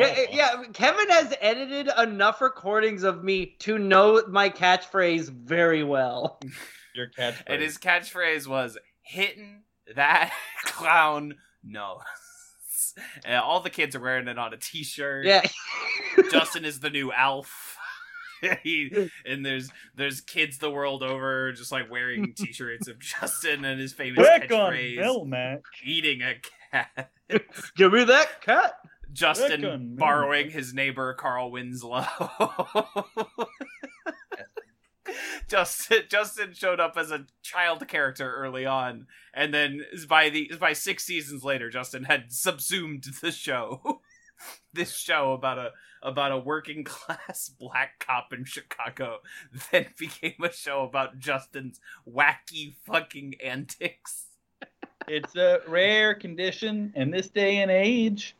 Yeah, yeah. Kevin has edited enough recordings of me to know my catchphrase very well. Your catchphrase. And his catchphrase was hitting that clown nose. And all the kids are wearing it on a t-shirt. Yeah. Justin is the new Alf. he, and there's there's kids the world over just like wearing t-shirts of Justin and his famous Back on catchphrase Melmac. eating a cat. Give me that cat. Justin Back on borrowing his neighbor Carl Winslow. Justin Justin showed up as a child character early on, and then by the by six seasons later, Justin had subsumed the show. this show about a about a working class black cop in Chicago then became a show about Justin's wacky fucking antics. It's a rare condition in this day and age.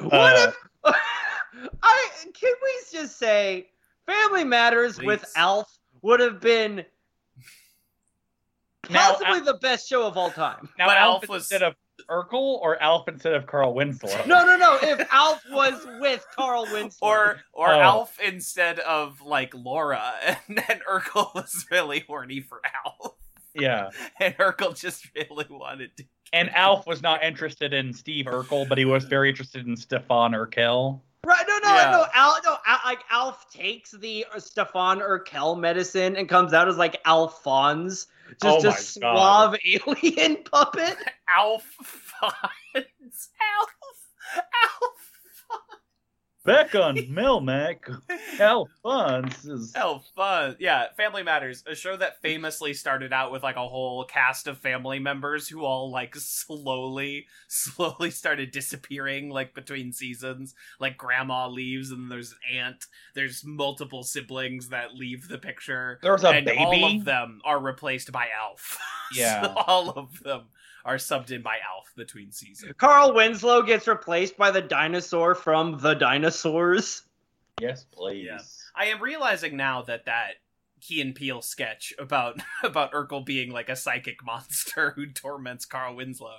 What Uh, if I can we just say Family Matters with Alf would have been Now, possibly the best show of all time. Now, But Alf Alf was- instead of Urkel or Alf instead of Carl Winslow? No, no, no. If Alf was with Carl Winslow, Or or Oh. Alf instead of like Laura, and then Urkel was really horny for Alf, Yeah. and Urkel just really wanted to. And Alf was not interested in Steve Urkel, but he was very interested in Stefan Urkel. right? No, no, Yeah. no. Al, no. Al, like Alf takes the uh, Stefan Urkel medicine and comes out as like Alphonse, Oh just my a suave alien puppet. Alf Fonz. Alf Alf Back on Melmac, Alphonse is. Alf Fonz. Yeah, Family Matters, a show that famously started out with like a whole cast of family members who all like slowly, slowly started disappearing like between seasons. Like grandma leaves and there's an aunt. There's multiple siblings that leave the picture. There's a and all of them are replaced by Alf. Yeah. So all of them are subbed in by Alf between seasons. Carl Winslow gets replaced by the dinosaur from The Dinosaurs. Yes, please. Yeah. I am realizing now that that Key and Peele sketch about about Urkel being like a psychic monster who torments Carl Winslow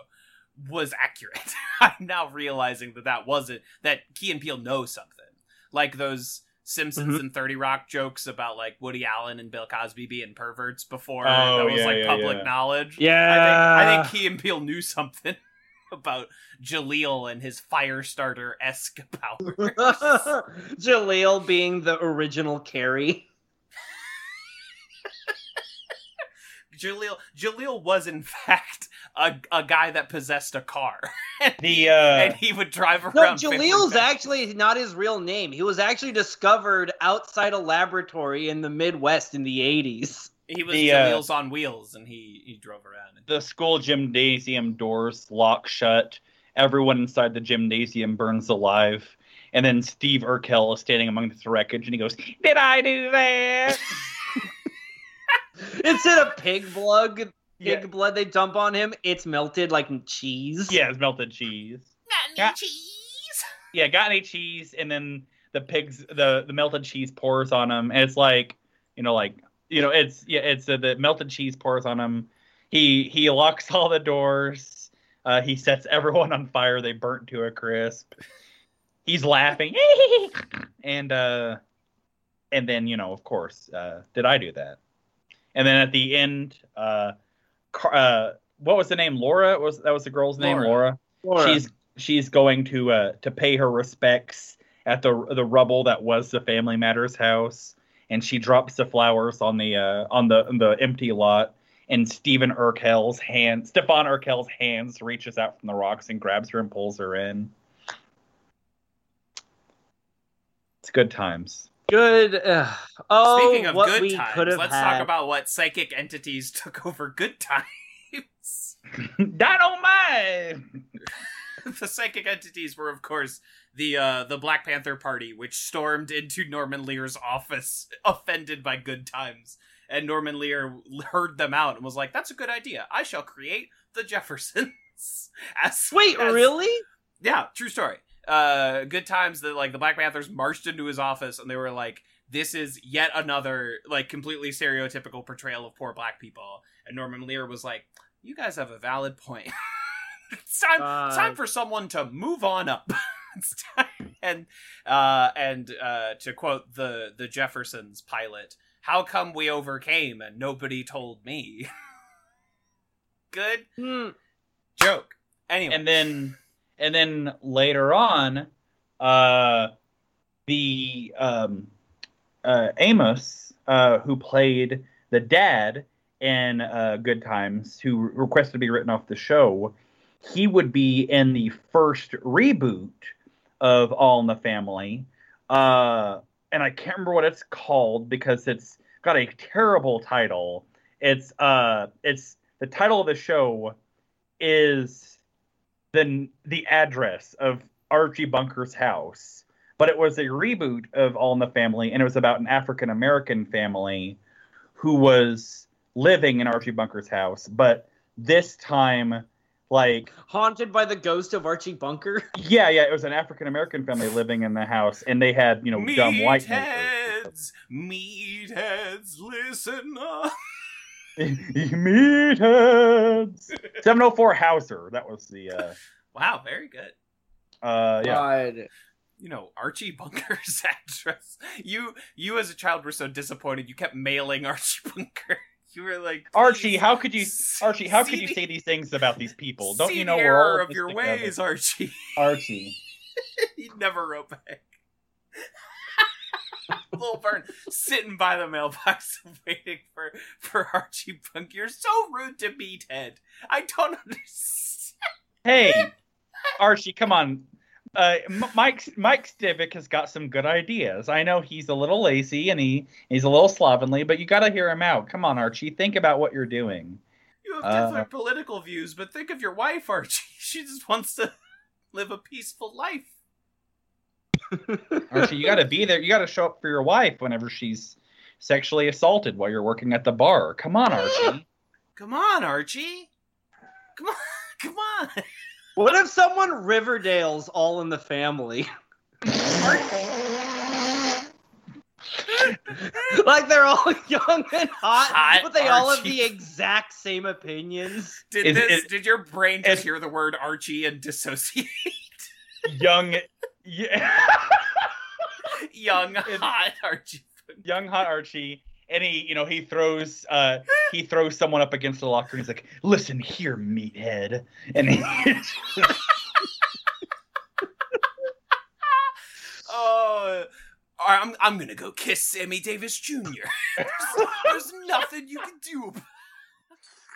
was accurate. I'm now realizing that that wasn't that Key and Peele know something, like those Simpsons Mhm. and Thirty Rock jokes about like Woody Allen and Bill Cosby being perverts before Oh, that was yeah, like yeah, public yeah. knowledge. Yeah. I think I think Key and Peele knew something about Jaleel and his Firestarter esque powers. Jaleel being the original Carrie. Jaleel Jaleel was in fact a, a guy that possessed a car. and, The uh, and he would drive around. No, around. Jaleel's actually not his real name. He was actually discovered outside a laboratory in the Midwest in the 80s. he was the, uh, Jaleel's on wheels and he he drove around. the school gymnasium doors lock shut. Everyone inside the gymnasium burns alive. And then Steve Urkel is standing among the wreckage and he goes, Did I do that? Instead of pig blood, pig Yeah. blood they dump on him, it's melted like cheese. yeah, it's melted cheese. Got any cheese? Yeah, got any cheese, and then the pigs, the the melted cheese pours on him, and it's like, you know, like you know, it's yeah, it's uh, the melted cheese pours on him. He he locks all the doors. Uh, he sets everyone on fire. They burnt to a crisp. He's laughing, and uh, and then you know, of course, uh, did I do that? And then at the end, uh, Car- uh, what was the name? Laura was that was the girl's name? Laura. Laura she's she's going to uh to pay her respects at the the rubble that was the Family Matters house, and she drops the flowers on the uh on the on the empty lot. And Stephen Urkel's hand, Stefan Urkel's hands reaches out from the rocks and grabs her and pulls her in. It's good times. Good. Uh, oh, Speaking of what good we times, could have let's had. talk about what psychic entities took over good times. Dynamite! the psychic entities were, of course, the uh, the Black Panther Party, which stormed into Norman Lear's office, offended by good times. And Norman Lear heard them out and was like, "That's a good idea. I shall create the Jeffersons." As, Wait, as- really? Yeah, true story. Uh, good times that like the Black Panthers marched into his office and they were like, "This is yet another like completely stereotypical portrayal of poor black people." And Norman Lear was like, "You guys have a valid point. it's time, it's Uh, time for someone to move on up. it's time." and uh, and uh, to quote the the Jeffersons pilot, "How come we overcame and nobody told me?" Good Hmm. joke. Anyway, and then and then later on uh the um uh amos uh who played the dad in uh good times who requested to be written off the show he would be in the first reboot of all in the family. Uh and i can't remember what it's called because it's got a terrible title. It's uh it's the title of the show is the the address of Archie Bunker's house, but it was a reboot of All in the Family, and it was about an African American family who was living in Archie Bunker's house, but this time, like, Haunted by the ghost of Archie Bunker. yeah, yeah, it was an African American family living in the house, and they had you know dumb white heads. meatheads, meatheads, listen up. Meatheads. 704 Hauser. That was the uh Wow, very good. uh yeah. God. You know, Archie Bunker's address. You you as a child were so disappointed. You kept mailing Archie Bunker. You were like, Archie, how could you s- Archie, how could you the- say these things about these people? Don't see you know the we're all of this your together. ways, Archie? Archie. he never wrote back. Little Burn sitting by the mailbox waiting for for Archie Punk. You're so rude to Meathead. I don't understand. Hey, Archie, come on. Uh, Mike Mike Stivic has got some good ideas. I know he's a little lazy and he he's a little slovenly, but you got to hear him out. Come on, Archie, think about what you're doing. You have Uh. different political views, but think of your wife, Archie. She just wants to live a peaceful life. Archie, you got to be there. You got to show up for your wife whenever she's sexually assaulted while you're working at the bar. Come on, Archie. Come on, Archie. Come on, come on. What if someone Riverdale's all in the family? like they're all young and hot, Hot but they all have the exact same opinions. Did Is- this? is- did your brain just is- hear the word Archie and dissociate? Young, yeah, Young, hot Archie. young hot Archie, and he, you know, he throws, uh, he throws someone up against the locker. and He's like, "Listen here, meathead," and he, Oh, I'm I'm gonna go kiss Sammy Davis Jr. there's, there's nothing you can do.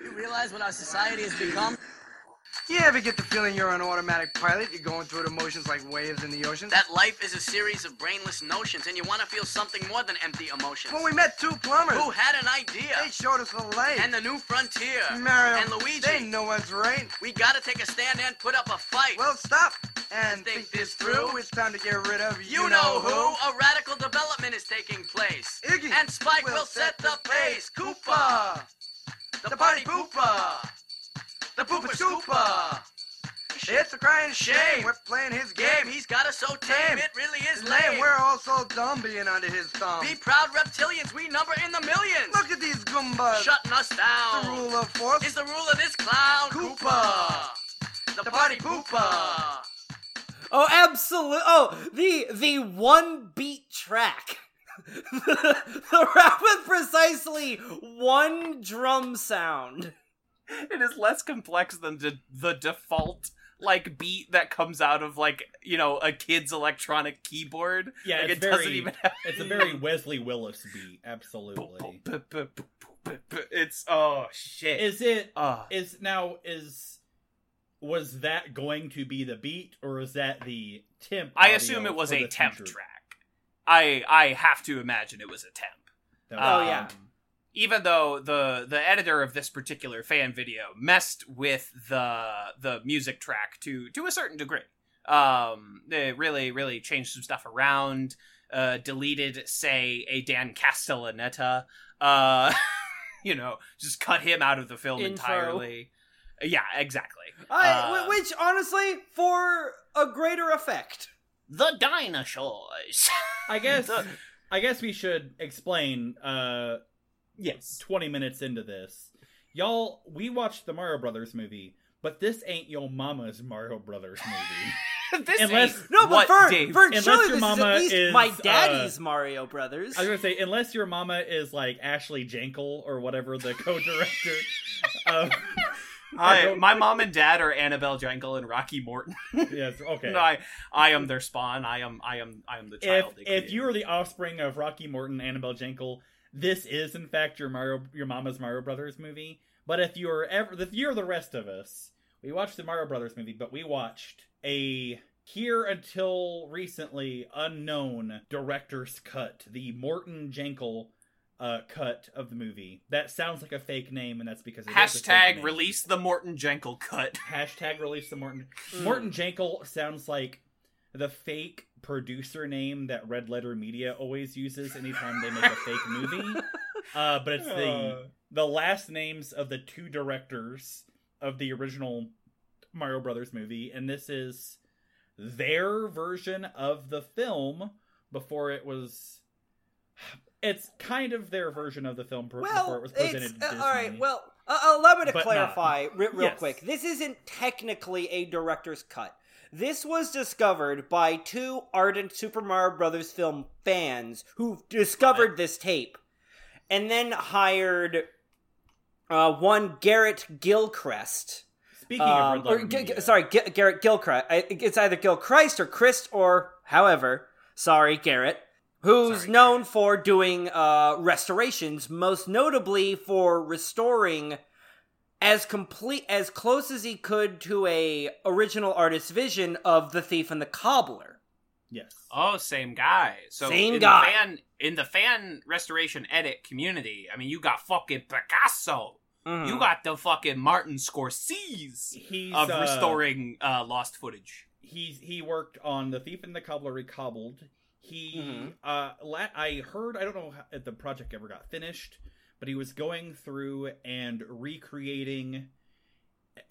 You realize what our society has become? You ever get the feeling you're an automatic pilot? You're going through the motions like waves in the ocean? That life is a series of brainless notions, and you want to feel something more than empty emotions. When we met two plumbers, Who had an idea? they showed us the light. And the new frontier. Mario and Luigi. They know what's right. We gotta take a stand and put up a fight. Well, stop and Think think, this through. through. It's time to get rid of you, you know, who? A radical development is taking place. Iggy And Spike will, set the pace. Koopa, the party pooper, the pooper scooper. It's a crying shame. Shame. We're playing his Game, game. he's got us so tame, Tame. it really is His lame. We're all so dumb being under his thumb. Be proud reptilians, we number in the millions. Look at these goombas. Shutting us down. The rule of force. is the rule of this clown. Koopa. The, The party party pooper. Oh, absolute! Oh, the the one beat track. the rap with precisely one drum sound. It is less complex than the, the default like beat that comes out of like you know a kid's electronic keyboard. Yeah, like, it's it doesn't even have. It's a very Wesley Willis beat, absolutely. It's oh shit. Is it Oh. is now is was that going to be the beat or is that the temp? I assume it was a temp future? track. I I have to imagine it was a temp. Oh, was- um, yeah. Even though the the editor of this particular fan video messed with the the music track to to a certain degree. Um, they really really changed some stuff around. Uh, deleted say a Dan Castellaneta. Uh, you know, just cut him out of the film entirely. Yeah, exactly. I, Uh, which honestly, for a greater effect. The dinosaurs. I guess The- I guess we should explain uh yes. 20 minutes into this. Y'all, we watched the Mario Brothers movie, but this ain't your mama's Mario Brothers movie. this Unless- ain't No, but what Vern, Dave- Vern, Unless surely your this mama is at least is, my uh, daddy's Mario Brothers. I was gonna say, unless your mama is like Ashley Jankel or whatever the co-director of. I, my mom and dad are Annabelle Jankel and Rocky Morton. yes, okay. No, I, I am their spawn. I am, I am, I am the if child. they if you are the offspring of Rocky Morton, Annabelle Jankel, this is in fact your Mario, your mama's Mario Brothers movie. But if you're ever, if you're the rest of us, we watched the Mario Brothers movie, but we watched a here until recently unknown director's cut, the Morton Jankel uh, cut of the movie. That sounds like a fake name, and that's because it is a fake hashtag name. release the Morton Jankel cut. Hashtag release the Morton. Mm. Morton Jankel sounds like the fake producer name that Red Letter Media always uses anytime they make a fake movie. Uh, but it's the the last names of the two directors of the original Mario Brothers movie, and this is their version of the film before it was. It's kind of their version of the film per- before it was presented. uh, all right. Well, uh, allow me to But clarify re- real Yes. quick. This isn't technically a director's cut. This was discovered by two ardent Super Mario Brothers film fans who discovered this tape, and then hired uh, one Garrett Gilchrist. Speaking of Um, Letter or, G- G- sorry, G- Garrett Gilchrist. It's either Gilchrist or Christ or however. Sorry, Garrett. Who's Sorry, known for doing uh, restorations, most notably for restoring as complete as close as he could to a original artist's vision of the thief and the cobbler. yes, Oh, same guy. So Same in guy. The fan, in the fan restoration edit community, I mean, you got fucking Picasso. Mhm. You got the fucking Martin Scorsese he's of uh, restoring uh, lost footage. he's he worked on the thief and the cobbler recobbled he Mhm. uh la- i heard i don't know if the project ever got finished but he was going through and recreating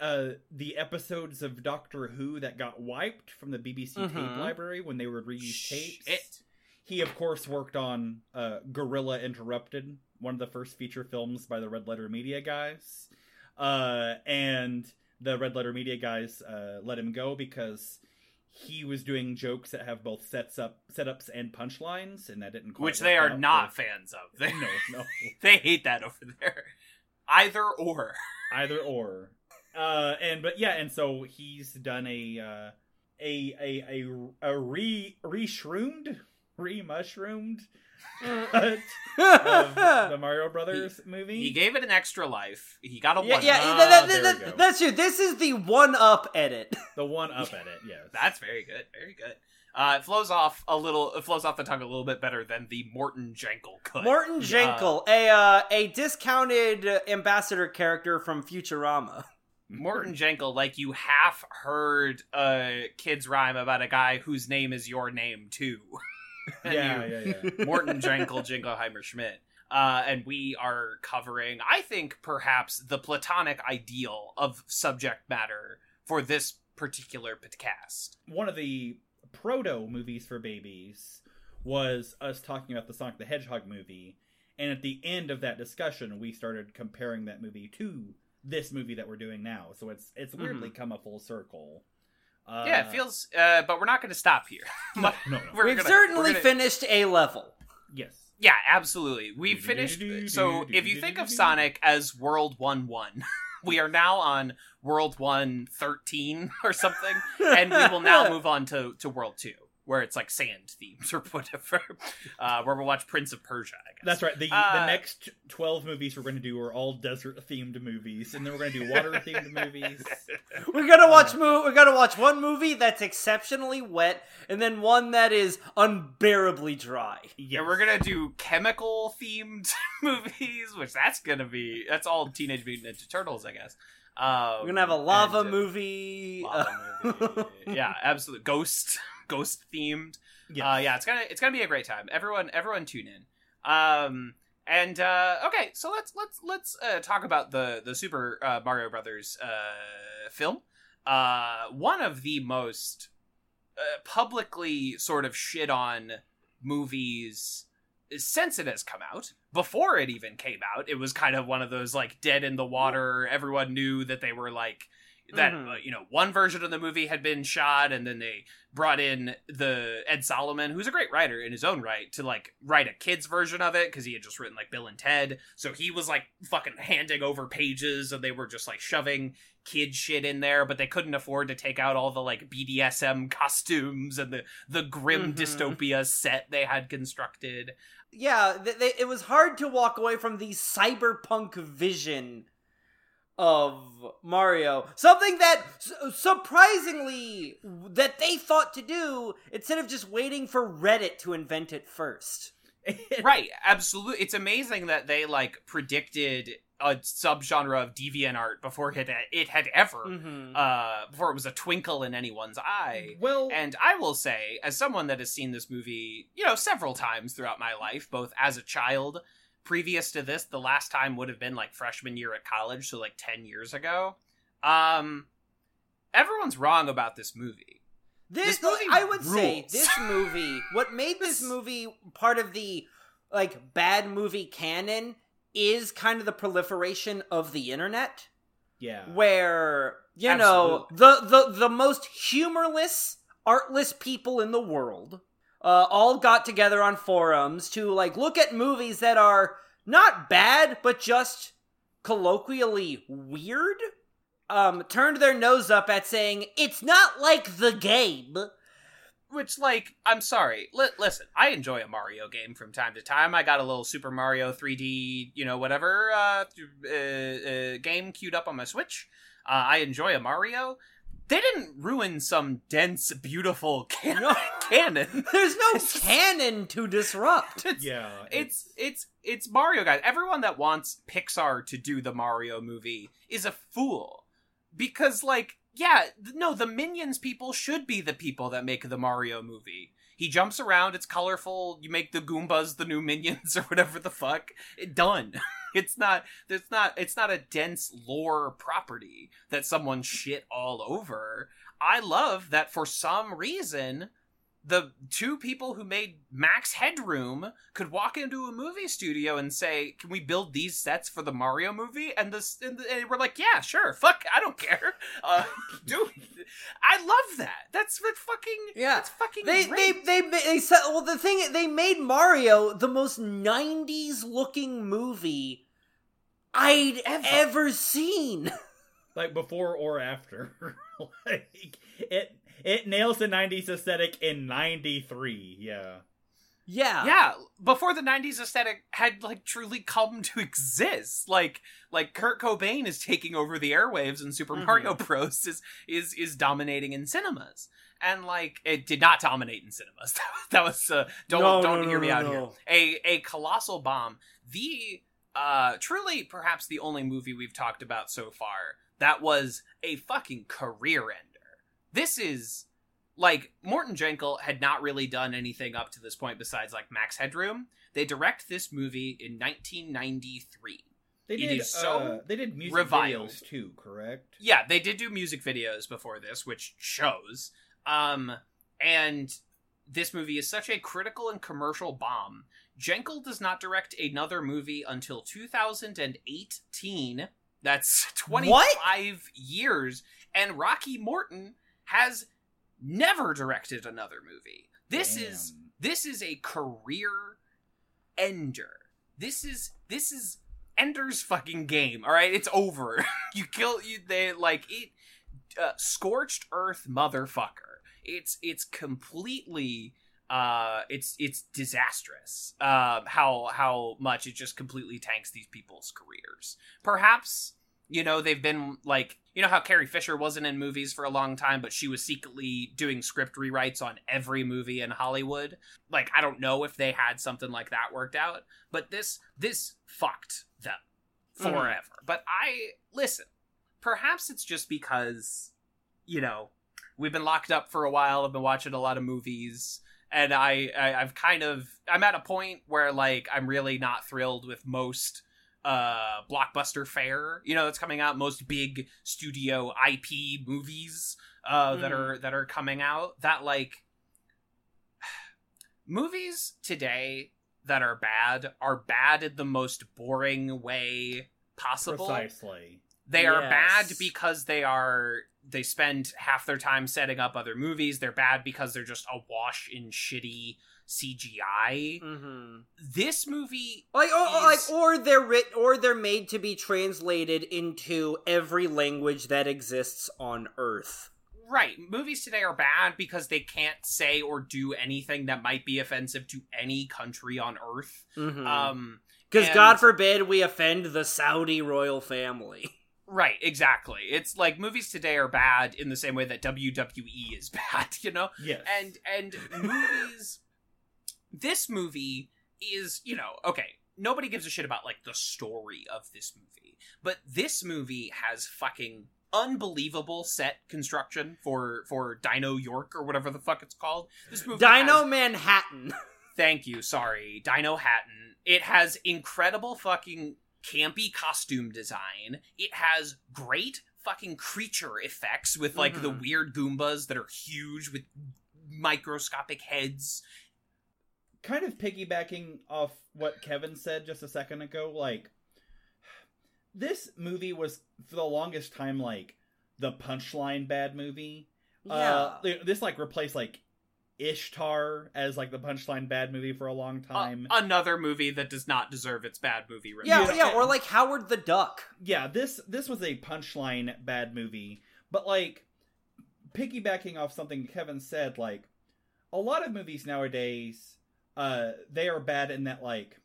uh the episodes of doctor who that got wiped from the bbc tape Mhm. library when they would reuse tapes Shit. he of course worked on uh gorilla interrupted one of the first feature films by the red letter media guys uh and the red letter media guys uh let him go because he was doing jokes that have both sets up setups and punchlines and that didn't quite Which they are not fans of. They, no no they hate that over there. Either or. either or uh and but yeah and so he's done a uh a a a, a re re-shroomed re-mushroomed cut of the Mario Brothers movie. He gave it an extra life. He got a yeah, one. yeah, Ah, that- that- there that- that's true. This is the one-up edit. the one up edit. it, yes. That's very good. Very good. Uh, it flows off a little. It flows off the tongue a little bit better than the Morton Jankel cut. Morton Jankel, a uh, a discounted uh, ambassador character from Futurama. Morton Jankel, like you half heard a kid's rhyme about a guy whose name is your name too. Yeah, you- yeah, yeah. Morton Jankel Jingleheimer Schmidt. Uh, and we are covering, I think, perhaps the platonic ideal of subject matter for this particular podcast. One of the proto movies for babies was us talking about the Sonic the Hedgehog movie, and at the end of that discussion, we started comparing that movie to this movie that we're doing now. So it's it's weirdly come a full circle. Uh, yeah, it feels, uh, but we're not going to stop here. no, no, no. We're We've gonna- certainly gonna- finished a level. yes. Yeah, absolutely. We finished. So if you think of Sonic as World 1 1, we are now on World One Thirteen or something, and we will now move on to, to World 2, where it's like sand themes or whatever, uh, where we'll watch Prince of Persia, I guess. That's right. The Uh, the next twelve movies we're going to do are all desert themed movies, and then we're going to do water themed movies. We're gonna watch mo- We're gonna watch one movie that's exceptionally wet, and then one that is unbearably dry. Yes. And we're gonna do chemical themed movies, which that's gonna be that's all Teenage Mutant Ninja Turtles, I guess. Um, We're gonna have a lava and, uh, movie. lava movie. yeah, absolutely. Ghost, ghost themed. Yeah, Uh, yeah, it's gonna it's gonna be a great time. Everyone, everyone, tune in. Um, and uh, okay, so let's let's let's uh, talk about the the Super uh, Mario Brothers uh, film. Uh, one of the most uh, publicly sort of shit on movies since it has come out. Before it even came out, it was kind of one of those like dead in the water. Everyone knew that they were like that Mhm. uh, you know one version of the movie had been shot and then they brought in the ed solomon who's a great writer in his own right to like write a kids version of it because he had just written like bill and ted so he was like fucking handing over pages and they were just like shoving kid shit in there but they couldn't afford to take out all the like bdsm costumes and the the grim Mhm. dystopia set they had constructed yeah, th- they, it was hard to walk away from the cyberpunk vision of Mario. Something that surprisingly that they thought to do instead of just waiting for Reddit to invent it first. right absolutely it's amazing that they like predicted a subgenre of deviant art before it had, it had ever Mhm. uh before it was a twinkle in anyone's eye well, and i will say as someone that has seen this movie you know several times throughout my life both as a child previous to this the last time would have been like freshman year at college so like 10 years ago. Um everyone's wrong about this movie. This, This movie I would say this movie what made this This- movie part of the like bad movie canon is kind of the proliferation of the internet. Yeah. where you know the, the the most humorless artless people in the world uh, all got together on forums to like look at movies that are not bad but just colloquially weird um turned their nose up at saying it's not like the game. Which like i'm sorry. Li- listen i enjoy a mario game from time to time. I got a little super mario 3d you know whatever uh, uh, uh game queued up on my switch. Uh, i enjoy a mario they didn't ruin some dense beautiful can- No. canon there's no It's just- canon to disrupt it's, yeah. it's it's it's mario guys everyone that wants pixar to do the mario movie is a fool because like yeah th- no the minions people should be the people that make the mario movie he jumps around it's colorful you make the goombas the new minions or whatever the fuck it, done. It's not it's not it's not a dense lore property that someone shit all over. I love that for some reason the two people who made Max Headroom could walk into a movie studio and say, "Can we build these sets for the Mario movie?" And this, and, the, and we're like, "Yeah, sure. Fuck, I don't care. Uh, dude, I love that. That's what fucking Yeah. That's fucking They, they great. they they said well the thing they made Mario the most 90s looking movie I'd Ever. ever seen. like before or after. like it it nails the 90s aesthetic in 93. Yeah. Yeah. yeah, before the '90s aesthetic had like truly come to exist, like like Kurt Cobain is taking over the airwaves and Super Mhm. Mario Bros is is is dominating in cinemas, and like it did not dominate in cinemas. that was uh, don't No, don't no, hear no, me no, out no. here. A a colossal bomb. The uh truly perhaps the only movie we've talked about so far that was a fucking career ender. This is like Morton Jankel had not really done anything up to this point besides like Max Headroom. They direct this movie in 1993. They It did so uh, they did music reviled. videos too, correct? Yeah, they did do music videos before this, which shows. Um, and this movie is such a critical and commercial bomb. Jankel does not direct another movie until 2018. That's 25 years. And Rocky Morton has never directed another movie. This is this is a career ender. This is this is Ender's fucking game. All right, it's over. you kill you. They like it. Uh, scorched earth, motherfucker. It's it's completely uh it's it's disastrous um how how much it just completely tanks these people's careers perhaps you know they've been like you know how carrie fisher wasn't in movies for a long time but she was secretly doing script rewrites on every movie in hollywood? Like i don't know if they had something like that worked out but this this fucked them forever. Mm. But i listen perhaps it's just because you know we've been locked up for a while i've been watching a lot of movies and I, I i've kind of i'm at a point where like i'm really not thrilled with most uh blockbuster fare you know that's coming out most big studio ip movies uh that Mhm. are that are coming out that like movies today that are bad are bad in the most boring way possible Precisely. They are bad because they are they spend half their time setting up other movies. They're bad because they're just awash in shitty CGI. Mm-hmm. This movie Like, is- like, or they're writ, or they're made to be translated into every language that exists on Earth. Right. Movies today are bad because they can't say or do anything that might be offensive to any country on earth. Because Um Mm-hmm. and- God forbid we offend the Saudi royal family. right, exactly. It's like movies today are bad in the same way that WWE is bad, you know? Yes. And and movies this movie is, you know, okay, nobody gives a shit about like the story of this movie. But this movie has fucking unbelievable set construction for for Dino York or whatever the fuck it's called. This movie Dino has- Manhattan. Thank you. Sorry. Dinohattan. It has incredible fucking campy costume design. It has great fucking creature effects with like the Mhm. weird Goombas that are huge with microscopic heads. Kind of piggybacking off what Kevin said just a second ago, like this movie was for the longest time like the punchline bad movie. Yeah. Uh, this like replaced like Ishtar as like the punchline bad movie for a long Uh, time. another movie that does not deserve its bad movie rating. yeah, Yeah. yeah, or like Howard the Duck. yeah, this this was a punchline bad movie, but like piggybacking off something Kevin said, like a lot of movies nowadays, uh, they are bad in that like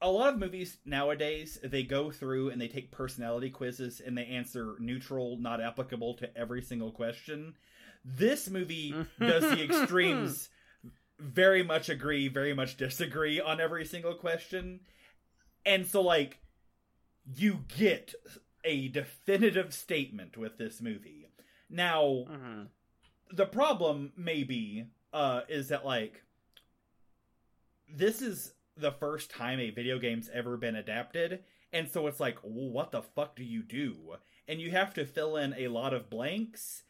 a lot of movies nowadays they go through and they take personality quizzes and they answer neutral, not applicable to every single question. This movie does the extremes very much agree, very much disagree on every single question. And so like you get a definitive statement with this movie. Now, Mm-hmm. the problem maybe uh is that like this is the first time a video game's ever been adapted and so it's like well, what the fuck do you do and you have to fill in a lot of blanks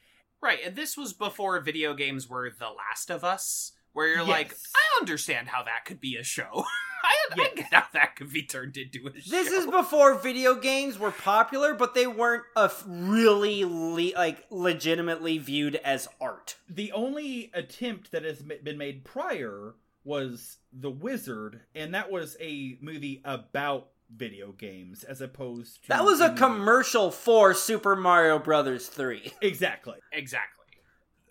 Right, and this was before video games were The Last of Us, where you're like, I understand how that could be a show. I, I Yes. get how that could be turned into a show. This is before video games were popular, but they weren't a f- really le- like legitimately viewed as art. the only attempt that has m- been made prior was the wizard and that was a movie about video games as opposed to That was a movie- commercial for Super Mario Brothers 3. exactly. Exactly.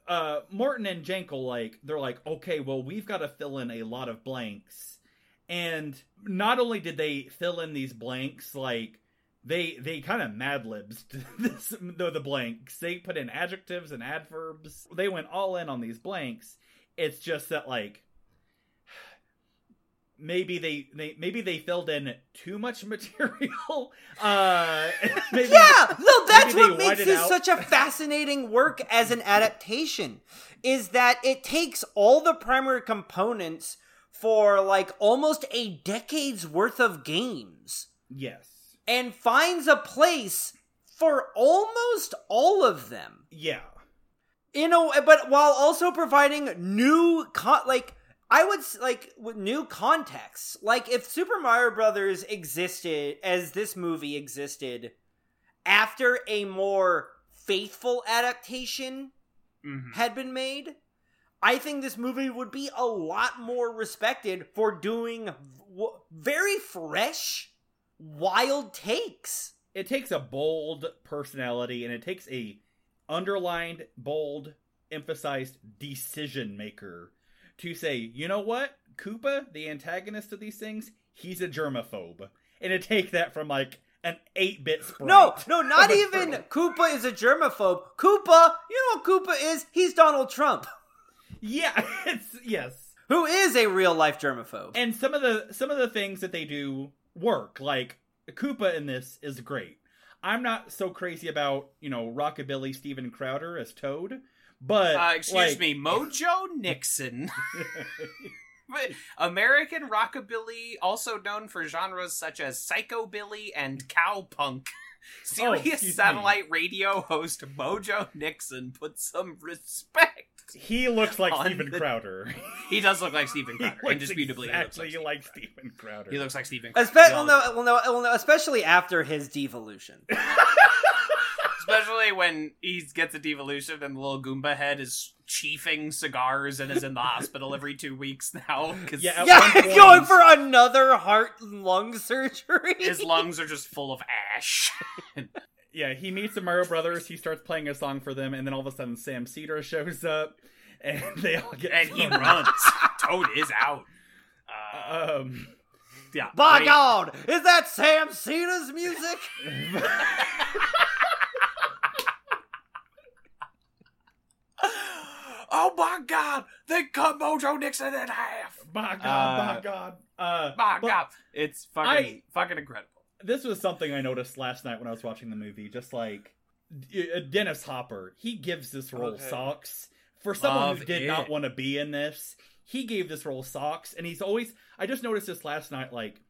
uh Morton and Jankel like they're like okay well we've got to fill in a lot of blanks. And not only did they fill in these blanks like they they kind of mad libs this the, the blanks. They put in adjectives and adverbs. They went all in on these blanks. It's just that like maybe they, they maybe they filled in too much material uh maybe, Yeah, no, that's what makes this out- such a fascinating work as an adaptation. Is that it takes all the primary components for like almost a decade's worth of games yes and finds a place for almost all of them. yeah you know but while also providing new con- like i would like with new context like if super mario brothers existed as this movie existed after a more faithful adaptation Mhm. had been made i think this movie would be a lot more respected for doing w- very fresh wild takes it takes a bold personality and it takes a underlined bold emphasized decision maker to say you know what koopa the antagonist of these things he's a germaphobe and to take that from like an 8-bit sprite No, no, not even. Koopa is a germaphobe. Koopa, you know what Koopa is? He's Donald Trump, yeah it's yes who is a real life germaphobe. and some of the some of the things that they do work like koopa in this is great i'm not so crazy about you know rockabilly steven crowder as toad but Uh, excuse like- me, Mojo Nixon. American rockabilly, also known for genres such as psychobilly and cowpunk. Serious excuse me. satellite radio host Mojo Nixon put some respect He looks like On Steven the- Crowder. He does look like Steven he Crowder. looks Indisputably, exactly he looks like, Steven like Steven Crowder. Crowder. He looks like Steven. Espe- Crowder. well, no, well, no, well, no, especially after his devolution. Especially when he gets a devolution and the little Goomba head is chiefing cigars and is in the hospital every two weeks now. 'cause Yeah, At yeah, point- going for another heart and lung surgery. his lungs are just full of ash. yeah, he meets the Mario Brothers. He starts playing a song for them, and then all of a sudden Sam Seder shows up, and they all get and he runs. Toad is out. Uh. Um, yeah. By I God, is that Sam Cena's music? Oh my God! They cut Mojo Nixon in half. my God, Uh, my God. Uh, My God, it's fucking I- fucking incredible. this was something I noticed last night when I was watching the movie. Just like uh, Dennis Hopper, he gives this role Okay. socks for someone Love who did it. not want to be in this. He gave this role socks, and he's always. I just noticed this last night. Like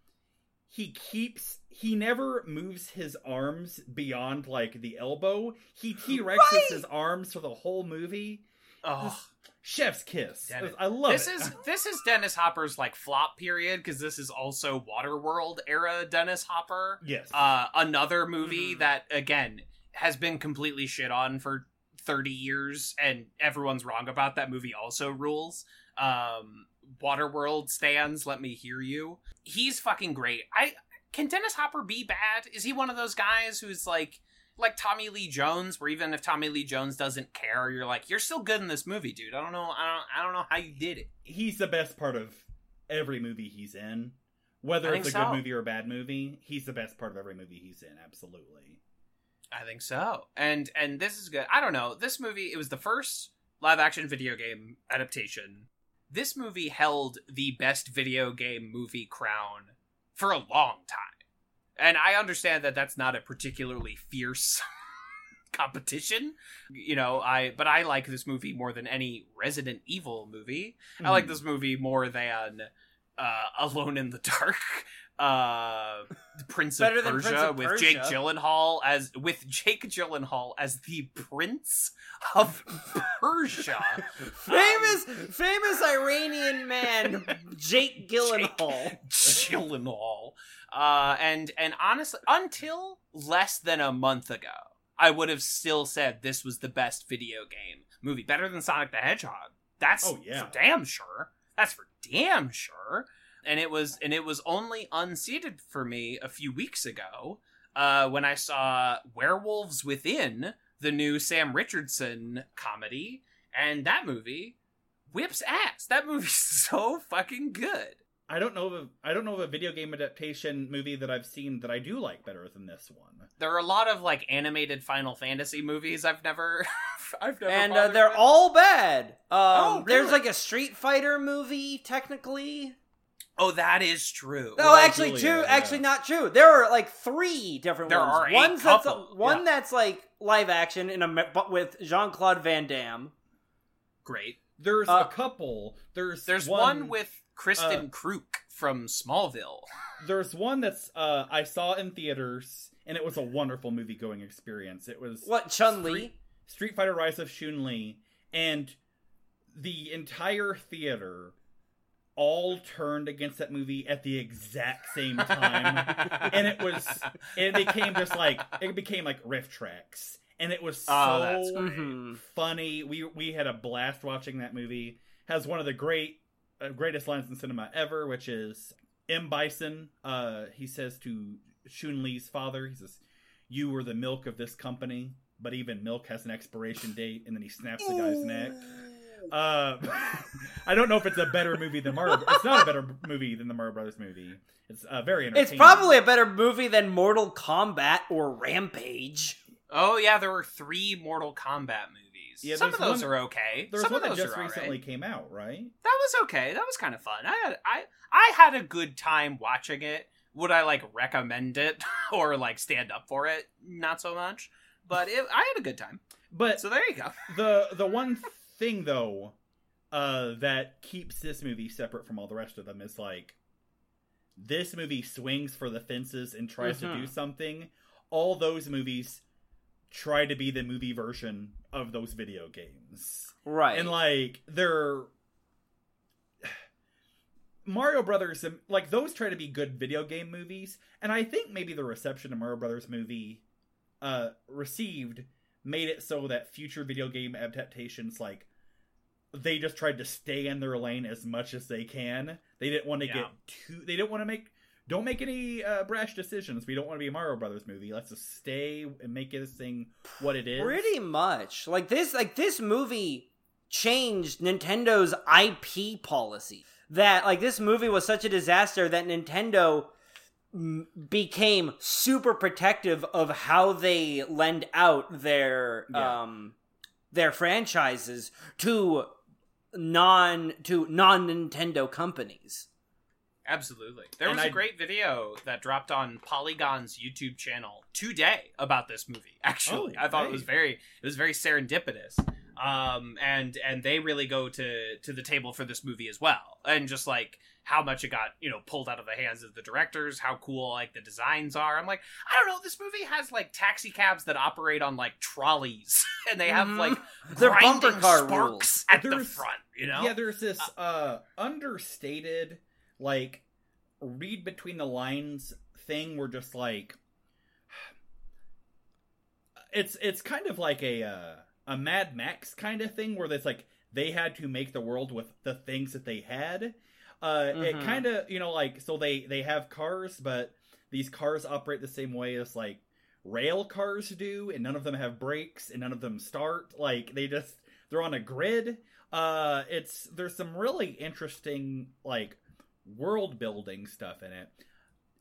he keeps, he never moves his arms beyond like the elbow. He T Rexes Right. his arms for the whole movie. Oh, Chef's kiss. Dennis- I love this it. is this is Dennis Hopper's like flop period because this is also Waterworld era Dennis Hopper. yes. Uh, another movie Mhm. that again has been completely shit on for 30 years and everyone's wrong about that movie also rules um waterworld stands let me hear you he's fucking great i can dennis hopper be bad is he one of those guys who's like like tommy lee jones where even if tommy lee jones doesn't care you're like you're still good in this movie dude i don't know i don't i don't know how you did it he's the best part of every movie he's in. Whether it's a think good movie or a bad movie, he's the best part of every movie he's in. Absolutely. I think so. And and this is good. I don't know. This movie it was the first live action video game adaptation. This movie held the best video game movie crown for a long time. And I understand that that's not a particularly fierce competition. You know, I but I like this movie more than any Resident Evil movie. I like Mhm. this movie more than uh, Alone in the Dark, uh, Prince of Persia Prince of with Jake Persia. Gyllenhaal as with Jake Gyllenhaal as the Prince of Persia. famous, famous Iranian man, Jake Gyllenhaal. Gyllenhaal. Uh, and and honestly, until less than a month ago, I would have still said this was the best video game movie, better than Sonic the Hedgehog. That's Oh, yeah. for damn sure. That's for damn sure. And it was and it was only unseated for me a few weeks ago uh, when I saw Werewolves Within, the new Sam Richardson comedy, and that movie whips ass. That movie's so fucking good. I don't know. Of, I don't know of a video game adaptation movie that I've seen that I do like better than this one. There are a lot of like animated Final Fantasy movies I've never, I've never, and uh, they're with. all bad. Um, Oh, There's like a Street Fighter movie, technically. Oh, that is true. Oh, actually, Julia, two. yeah. Actually, not true. There are like three different There ones. are a One's that's couple, one yeah. that's like live action in a but with Jean Claude Van Damme. Great. There's Uh, a couple. There's There's one, with Kristin Kreuk from Smallville. There's one that's uh, I saw in theaters, and it was a wonderful movie going experience. It was What Chun Li? Street, Street Fighter Rise of Chun Li, and the entire theater all turned against that movie at the exact same time. and it was it became just like it became like RiffTrax and it was so Oh, that's great. Funny we we had a blast watching that movie has one of the great uh, greatest lines in cinema ever which is m bison uh he says to Chun Li's father he says you were the milk of this company but even milk has an expiration date and then he snaps the guy's neck uh, I don't know if it's a better movie than Mario. It's not a better movie than the Mario Brothers movie. It's uh, very entertaining. It's probably a better movie than Mortal Kombat or Rampage. Oh yeah, there were three Mortal Kombat movies. Yeah, Some of those one- are okay. There's Some one of that those just recently came out, right? That was okay. That was kind of fun. I had I I had a good time watching it. Would I like recommend it or like stand up for it? Not so much. But it, I had a good time. But So there you go. the the one thing though uh, that keeps this movie separate from all the rest of them is like this movie swings for the fences and tries to Mhm. do something. All those movies try to be the movie version of those video games. Right. And like they're Mario Brothers like those try to be good video game movies, and I think maybe the reception of Mario Brothers movie uh received made it so that future video game adaptations like they just tried to stay in their lane as much as they can. They didn't want to Yeah. get too they didn't want to make don't make any uh, brash decisions. We don't want to be a Mario Brothers movie. Let's just stay and make this thing what it is. Pretty much. Like this like this movie changed Nintendo's IP policy. That like this movie was such a disaster that Nintendo became super protective of how they lend out their Yeah. um their franchises to non to non Nintendo companies. Absolutely. There And was a I- great video that dropped on Polygon's YouTube channel today about this movie. Actually, Oh, I thought it was very it was very serendipitous. Um and and they really go to to the table for this movie as well. And just like how much it got, you know, pulled out of the hands of the directors, how cool like the designs are. I'm like, I don't know, this movie has like taxi cabs that operate on like trolleys and they have Mhm. like Their bumper car sparks rules. at the front, you know? Yeah, there's this uh understated like read between the lines thing where just like it's it's kind of like a uh, a Mad Max kind of thing where it's like they had to make the world with the things that they had. Uh it Mhm. kind of, you know, like so they they have cars but these cars operate the same way as like rail cars do and none of them have brakes and none of them start like they just they're on a grid uh it's there's some really interesting like world building stuff in it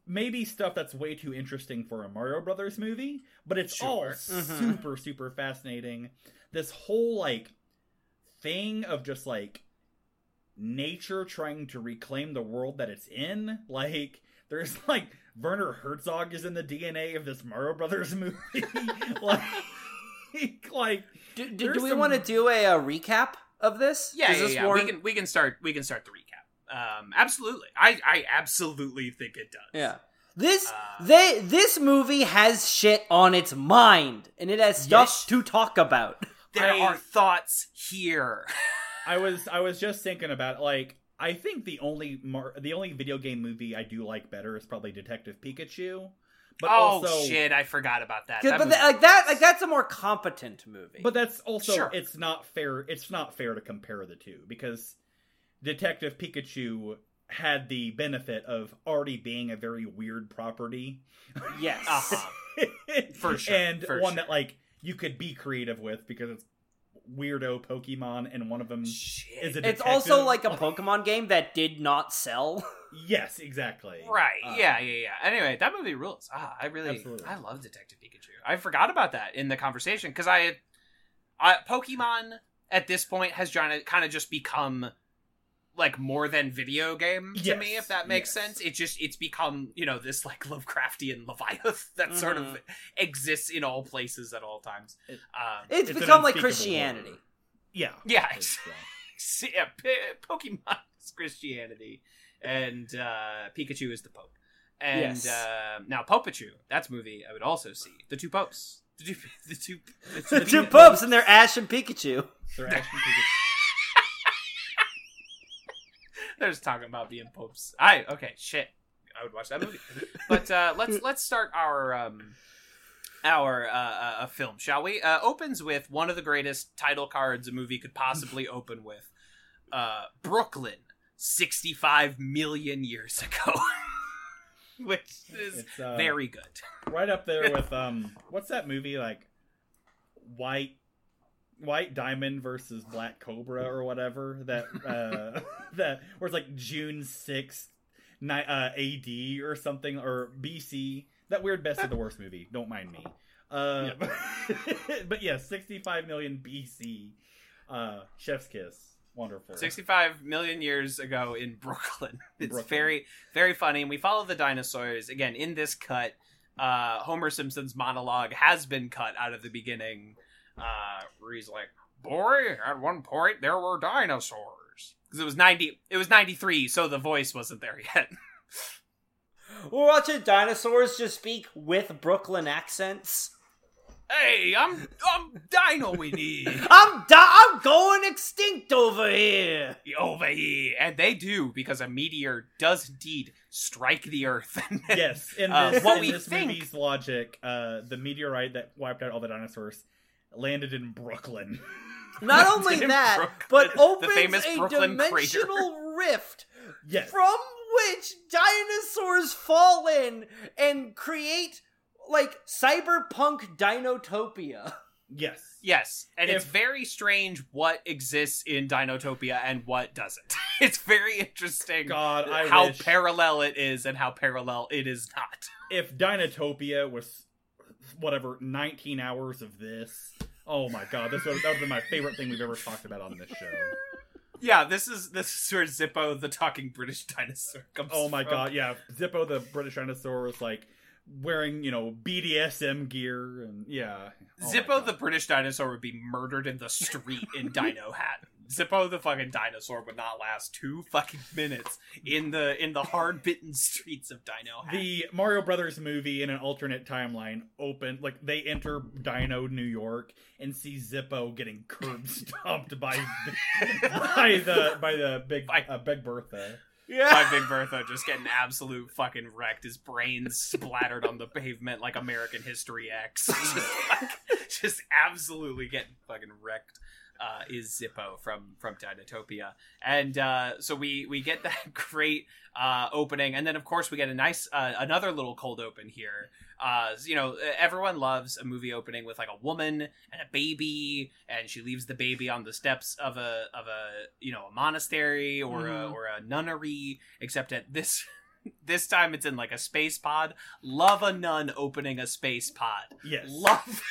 maybe stuff that's way too interesting for a mario brothers movie but it's all Sure. Mhm. super super fascinating this whole like thing of just like nature trying to reclaim the world that it's in like there's like Werner Herzog is in the DNA of this Mario Brothers movie. like, like Do, do, do we some- want to do a, uh recap of this? Yeah, Does yeah, this yeah. warrant- We can we can start we can start the recap. Um, absolutely. I I absolutely think it does. Yeah. This Uh, they this movie has shit on its mind and it has stuff Yes. to talk about. There I- are thoughts here. I was I was just thinking about like I think the only Mar- the only video game movie I do like better is probably Detective Pikachu. But oh also shit! I forgot about that. 'Cause- That but movie th- like that like that's a more competent movie. But that's also Sure. it's not fair. It's not fair to compare the two because Detective Pikachu had the benefit of already being a very weird property. yes. Uh-huh. For sure, and for one sure. that like you could be creative with because it's weirdo Pokemon, and one of them Shit. is a. detective. It's also like a Pokemon game that did not sell. yes, exactly. Right. Uh, yeah, yeah, yeah. Anyway, that movie rules. Ah, I really, Absolutely. I love Detective Pikachu. I forgot about that in the conversation because I, I, Pokemon at this point has trying to kind of just become like more than video game to Yes, me, if that makes yes. sense. It just it's become you know this like Lovecraftian Leviath that sort of Mhm. exists in all places at all times. It- Um, It's, It's become like Christianity. horror. Yeah. yeah, It's, yeah, P- Pokemon is Christianity, and uh, Pikachu is the Pope. And Yes. uh, now Popachu, that's a movie I would also see. The two popes. The two, the two, the The two, two popes and their Ash and Pikachu. they're actually Pikachu. They're just talking about being popes. I okay, shit. I would watch that movie. But uh, let's let's start our um, our uh, uh, film, shall we? Uh, opens with one of the greatest title cards a movie could possibly open with. Uh, Brooklyn, sixty five million years ago, which is uh, very good. right up there with um, what's that movie like? White, White Diamond versus Black Cobra or whatever that uh that where it's like June sixth, uh, AD or something or BC. That weird best of the worst movie. Don't mind me. Uh, but yeah, sixty five million BC. Uh, Chef's Kiss, wonderful. 65 million years ago in Brooklyn. It's Brooklyn. very, very funny. And we follow the dinosaurs. Again, in this cut, uh, Homer Simpson's monologue has been cut out of the beginning, uh, where he's like, Boy, at one point there were dinosaurs. Because it was 90, it was 93, so the voice wasn't there yet. We're watching dinosaurs just speak with Brooklyn accents. Hey, I'm I'm Dino Winnie I'm di- I'm going extinct over here. over here, and they do because a meteor does indeed strike the Earth. yes, in Uh, this, what in we this think- movie's logic, uh, the meteorite that wiped out all the dinosaurs landed in Brooklyn. Not Not only that, Brooklyn, but the opens famous a Brooklyn crater. dimensional rift yes, from which dinosaurs fall in and create like cyberpunk dinotopia. yes. Yes, and it's very strange what exists in Dinotopia and what doesn't. It's very interesting God, I how wish parallel it is and how parallel it is not. if Dinotopia was whatever 19 hours of this. Oh my god, this would that would have been my favorite thing we've ever talked about on this show. Yeah, this is this is where Zippo, the talking British dinosaur, comes. Oh my from. god, yeah. Zippo the British dinosaur was like wearing, you know, BDSM gear and yeah. Oh Zippo, the British dinosaur, would be murdered in the street in Dino Hat. Zippo, the fucking dinosaur, would not last two fucking minutes in the in the hard bitten streets of Dino Hat. the Mario Brothers movie in an alternate timeline open like they enter Dino New York and see Zippo getting curb stomped by by the by the big By- uh, Big Bertha. Yeah. By Big Bertha just getting absolute fucking wrecked. His brains splattered on the pavement like American History X. just, like, just absolutely getting fucking wrecked. Uh, is Zippo from from Dinotopia, and uh, so we we get that great uh, opening, and then of course we get a nice uh, another little cold open here. Uh, you know, everyone loves a movie opening with like a woman and a baby, and she leaves the baby on the steps of a of a you know a monastery or a Mhm. or a nunnery. Except at this this time it's in like a space pod. Love a nun opening a space pod. Yes. Love.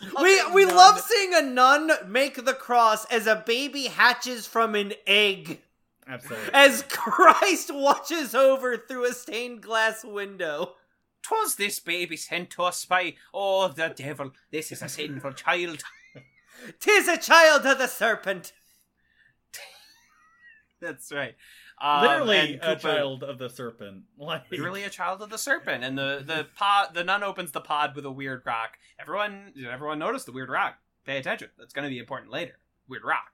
We love we nun. love seeing a nun make the cross as a baby hatches from an egg Absolutely. as Christ watches over through a stained glass window. Twas this baby sent to us by oh the devil. This is a sinful child. Tis a child of the serpent. That's right. Um, literally a child of the serpent. Like Literally a child of the serpent, and the the pod the nun opens the pod with a weird rock. Everyone everyone notice the weird rock. Pay attention. That's going to be important later. Weird rock.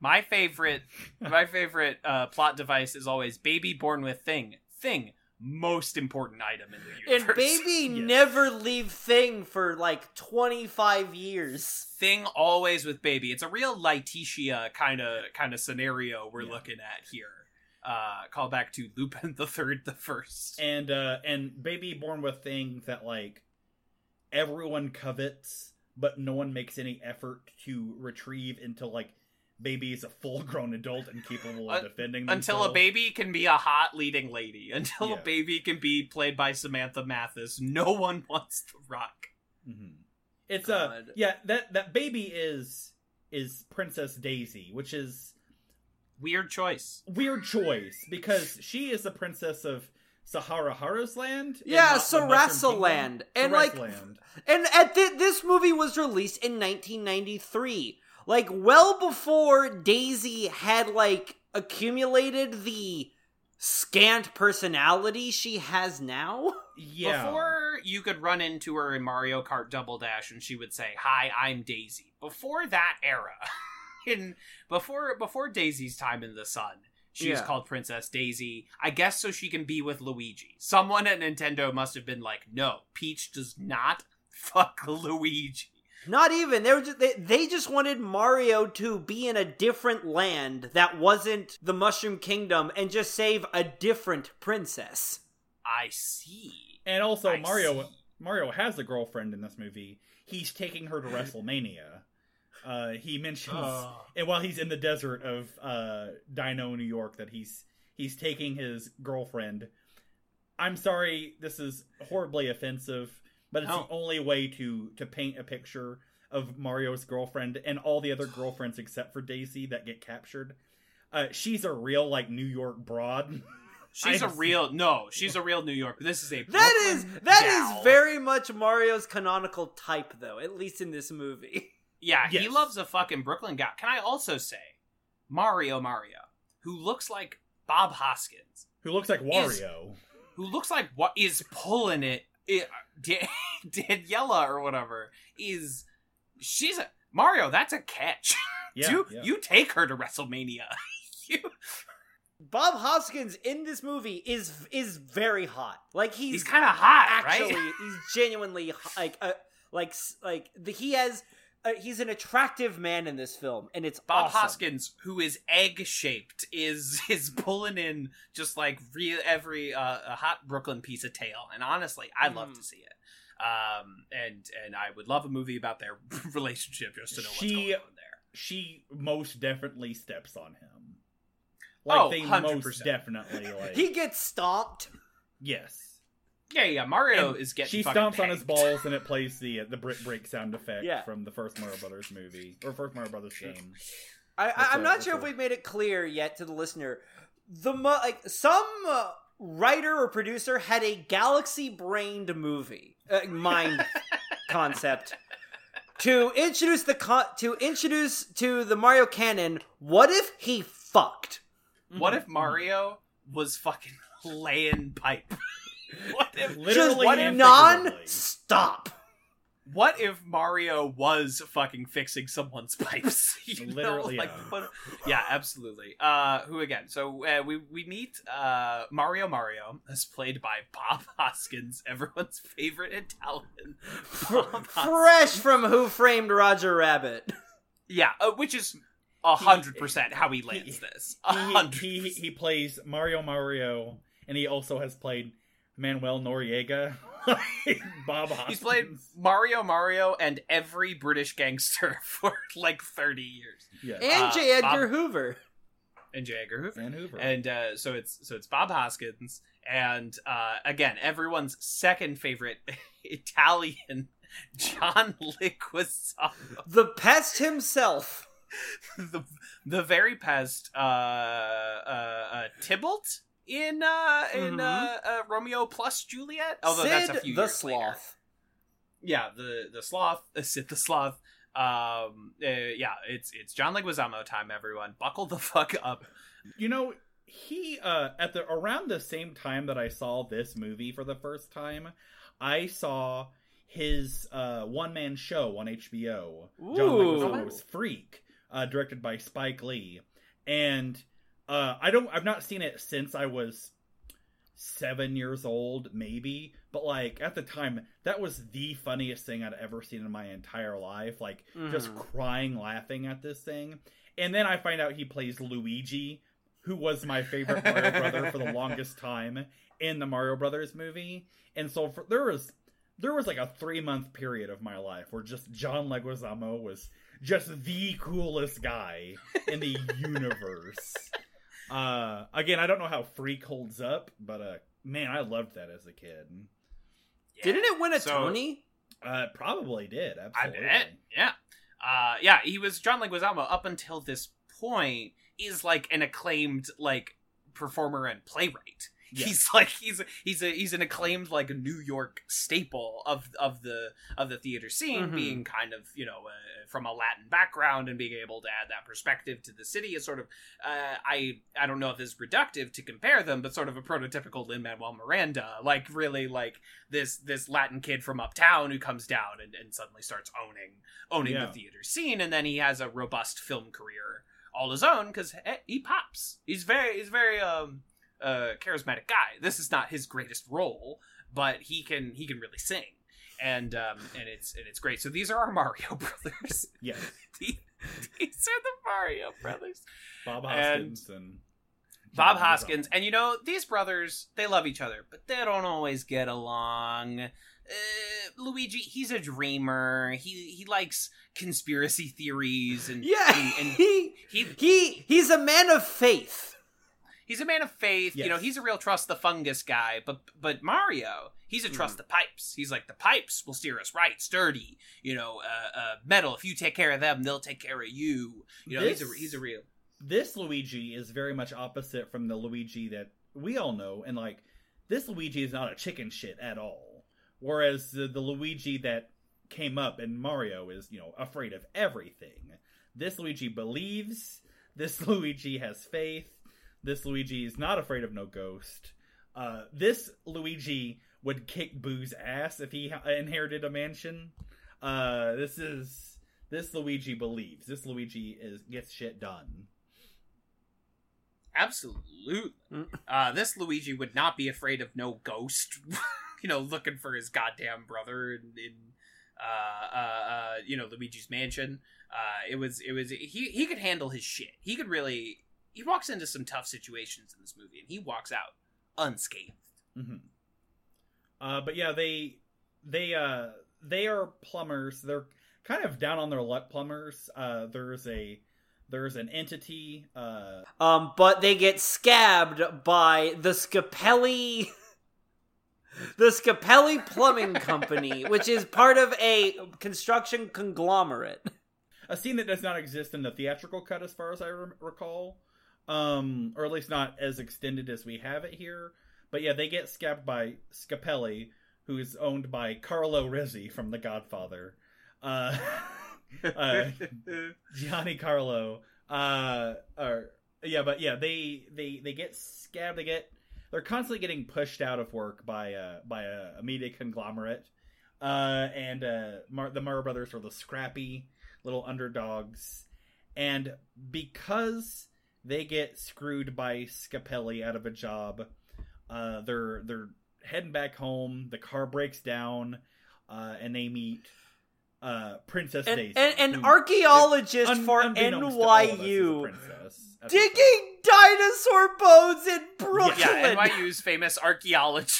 My favorite my favorite uh, plot device is always baby born with thing. Thing most important item in the universe. And baby Yes. never leave thing for like 25 years. thing always with baby. It's a real Letitia kind of kind of scenario we're Yeah. looking at here. Uh, call back to Lupin the Third, the First. and uh and baby born with things that like everyone covets but no one makes any effort to retrieve until like baby is a full grown adult and capable of defending them. until a baby can be a hot leading lady, until Yeah. a baby can be played by Samantha Mathis, no one wants to rock. Mhm. it's a God. yeah that that baby is is princess daisy which is Weird choice. weird choice because she is the princess of Sahara Hara's land Yeah, not the Mushroom Kingdom. Sarasaland. And, like, Sarasaland. And at thi- this movie was released in 1993, like well before Daisy had like accumulated the scant personality she has now. yeah Before you could run into her in Mario Kart Double Dash and she would say, "Hi, I'm Daisy." Before that era, in before before Daisy's time in the sun, she was Yeah. called Princess Daisy. I guess so she can be with Luigi. Someone at Nintendo must have been like, "No, Peach does not fuck Luigi." Not even they were just, they, they just wanted Mario to be in a different land that wasn't the Mushroom Kingdom and just save a different princess. I see. And also, I Mario see. Mario has a girlfriend in this movie. He's taking her to WrestleMania. Uh, he mentions, Oh. and while he's in the desert of uh, Dino, New York, that he's he's taking his girlfriend. I'm sorry, this is horribly offensive, but it's No. the only way to to paint a picture of Mario's girlfriend and all the other girlfriends except for Daisy that get captured. Uh, she's a real like New York broad. She's a I've- real no. She's a real New York. This is a That is Brooklyn that gal. is very much Mario's canonical type though, at least in this movie. Yeah, he loves a fucking Brooklyn guy. Can I also say Mario Mario, who looks like Bob Hoskins, who looks like Wario. who looks like what is pulling it, it Da- Daniela or whatever is she's a Mario. That's a catch. Yeah, you yeah. you take her to WrestleMania. you, Bob Hoskins in this movie is is very hot. Like he's, he's kind of hot, actually right? he's genuinely like uh, like like the, he has uh, he's an attractive man in this film and it's Bob awesome. Hoskins, who is egg shaped, is is pulling in just like real every uh, a hot Brooklyn piece of tail, and honestly, I'd love Mm. to see it. Um, and and I would love a movie about their relationship just to know what's She- going on there. She most definitely steps on him. Like Oh, they 100%. most definitely like He gets stomped. yes. Yeah, yeah. Mario And is getting she fucking stomps on his balls and it plays the uh, the brick break sound effect Yeah. from the first Mario Brothers movie or first Mario Brothers game. I, I, I'm up? not What's sure if we've made it clear yet to the listener. The mo- like some uh, writer or producer had a galaxy-brained movie uh, mind concept to introduce the con- to introduce to the Mario canon. What if he fucked? What Mm-hmm. if Mario was fucking laying pipe? what if Literally Just what if non-stop. what if Mario was fucking fixing someone's pipes? You know, Literally, like, yeah. what- yeah, absolutely. Uh, who again? So uh, we we meet uh, Mario Mario, as played by Bob Hoskins, everyone's favorite Italian. Fresh from Who Framed Roger Rabbit. Yeah, uh, which is a hundred percent how he lands this. A He, he, he he plays Mario Mario and he also has played Manuel Noriega. Bob Hoskins. He's played Mario Mario and every British gangster for like thirty years. yes. And Uh, J. Edgar Bob- Hoover. And J. Edgar Hoover. and Hoover. and uh, so it's so it's Bob Hoskins, and uh, again everyone's second favorite Italian, John Leguizamo, The pest himself. the the very pest uh, uh, uh, Tybalt in uh, in Mhm. uh, uh, Romeo plus Juliet. Although Sid that's a few the years later. Sloth. Yeah, the the sloth, uh, Sid the sloth. Um, uh, yeah, it's it's John Leguizamo time. Everyone, buckle the fuck up. You know, he uh at the around the same time that I saw this movie for the first time, I saw his uh one man show on HBO. John Ooh. Leguizamo's Freak, uh directed by Spike Lee. And uh I don't I've not seen it since I was 7 years old maybe, but like at the time that was the funniest thing I'd ever seen in my entire life, like just Mhm. crying laughing at this thing. And then I find out he plays Luigi, who was my favorite Mario brother for the longest time in the Mario Brothers movie. And so for, there was there was like a three month period of my life where just John Leguizamo was just the coolest guy in the universe. Uh, again, I don't know how Freak holds up, but uh, man, I loved that as a kid. Didn't it win a So- Tony? Uh, probably did. I bet. Yeah. Uh, yeah, he was John Leguizamo up until this point is like an acclaimed like performer and playwright. Yeah. He's like he's he's a he's an acclaimed like New York staple of of the of the theater scene, Mhm. being kind of you know uh, from a Latin background and being able to add that perspective to the city is sort of uh, I I don't know if it's reductive to compare them, but sort of a prototypical Lin Manuel Miranda, like really like this this Latin kid from uptown who comes down and, and suddenly starts owning owning Yeah. the theater scene, and then he has a robust film career all his own because he pops. He's very he's very um uh charismatic guy. This is not his greatest role, but he can he can really sing. And um and it's and it's great. So these are our Mario brothers. Yes. these are the Mario brothers. Bob Hoskins and, Bob Hoskins, and you know these brothers, they love each other, but they don't always get along. Uh, Luigi, he's a dreamer. He he likes conspiracy theories, and Yeah, and, and he he he he's a man of faith. He's a man of faith. You know, he's a real trust the fungus guy. But but Mario, he's a trust the pipes. He's like the pipes will steer us right, sturdy. You know, uh, uh, metal. If you take care of them, they'll take care of you. You know, he's a he's a real. this Luigi is very much opposite from the Luigi that we all know, and like this Luigi is not a chicken shit at all. Whereas the, the Luigi that came up in Mario is, you know, afraid of everything. This Luigi believes. This Luigi has faith. This Luigi is not afraid of no ghost. Uh, this Luigi would kick Boo's ass if he ha- inherited a mansion. Uh, this is this Luigi believes. This Luigi is gets shit done. Absolutely. Uh, this Luigi would not be afraid of no ghost, you know, looking for his goddamn brother in, in uh, uh, uh, you know, Luigi's mansion. Uh, it was, it was, he, he could handle his shit. He could really, he walks into some tough situations in this movie and he walks out unscathed. hmm Uh, but yeah, they they uh they are plumbers. They're kind of down on their luck plumbers. Uh, there's a there's an entity. Uh, Um, but they get scabbed by the Scapelli. The Scapelli Plumbing Company, which is part of a construction conglomerate. a scene that does not exist in the theatrical cut, as far as I re- recall, um, or at least not as extended as we have it here. But yeah, they get scabbed by Scapelli, who is owned by Carlo Rizzi from The Godfather. Uh, uh, Gianni Carlo. Uh, or yeah, but yeah, they they they get scabbed. They get they're constantly getting pushed out of work by uh by a, a media conglomerate. Uh, and uh, Mar- the Mara brothers are the scrappy little underdogs, and because they get screwed by Scapelli out of a job, uh, they're they're heading back home. The car breaks down, uh, and they meet uh, Princess And, Daisy, and, an archaeologist un- for unbeknownst to all of us, is a NYU princess at the time. digging dinosaur bones in Brooklyn. Yeah, NYU's famous archaeology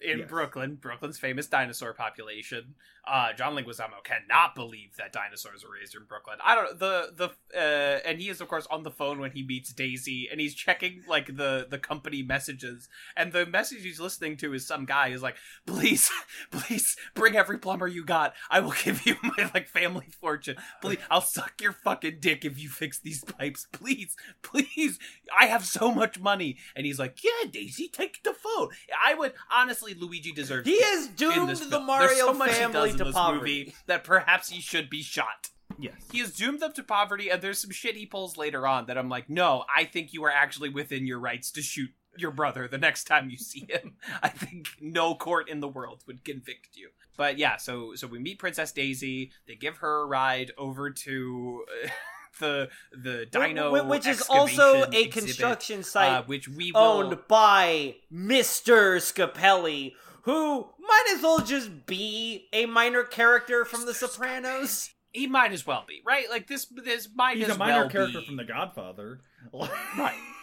in Yes. Brooklyn, Brooklyn's famous dinosaur population. Uh, John Leguizamo cannot believe that dinosaurs were raised in Brooklyn. I don't the the uh, and he is of course on the phone when he meets Daisy, and he's checking like the the company messages, and the message he's listening to is some guy who's like, "Please, please bring every plumber you got. I will give you my like family fortune. Please, I'll suck your fucking dick if you fix these pipes. Please, please. I have so much money." And he's like, "Yeah, Daisy, take the phone. I would honestly, Luigi deserves." He has doomed the film. Mario There's so much family to poverty. movie that perhaps he should be shot. Yes. He has doomed them to poverty, and there's some shit he pulls later on that I'm like, no, I think you are actually within your rights to shoot your brother the next time you see him. I think no court in the world would convict you. But yeah, so so we meet Princess Daisy. They give her a ride over to the the dino, which is also excavation a exhibit, construction site uh, which we will, owned by Mr. Scapelli, who might as well just be a minor character from The Sopranos. He might as well be right. Like this, this might He's as a minor well character be. from The Godfather. Right.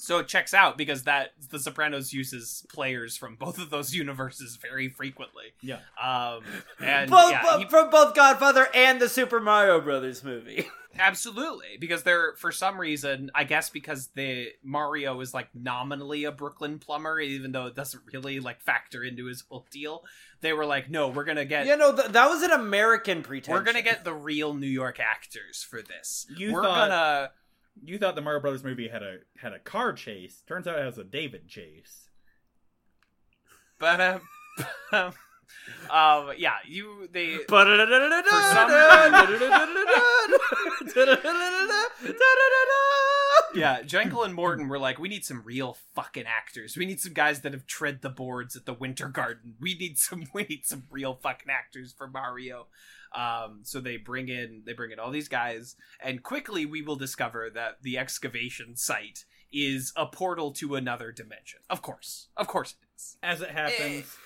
So it checks out because that The Sopranos uses players from both of those universes very frequently. yeah. Um, and both, yeah, he- from both Godfather and the Super Mario Brothers movie. absolutely because they're for some reason, I guess because the Mario is like nominally a Brooklyn plumber, even though it doesn't really like factor into his whole deal. They were like, no, we're gonna get. you know, th- that was an American pretension. We're gonna get the real New York actors for this. You we're thought- gonna You thought the Mario Brothers movie had a had a car chase. Turns out it has a David chase. but um, um yeah, you they Yeah, Jankel and Morton were like, we need some real fucking actors. We need some guys that have tread the boards at the Winter Garden. We need some we need some real fucking actors for Mario. Um, so they bring in they bring in all these guys, and quickly we will discover that the excavation site is a portal to another dimension. Of course, of course it is. As it happens,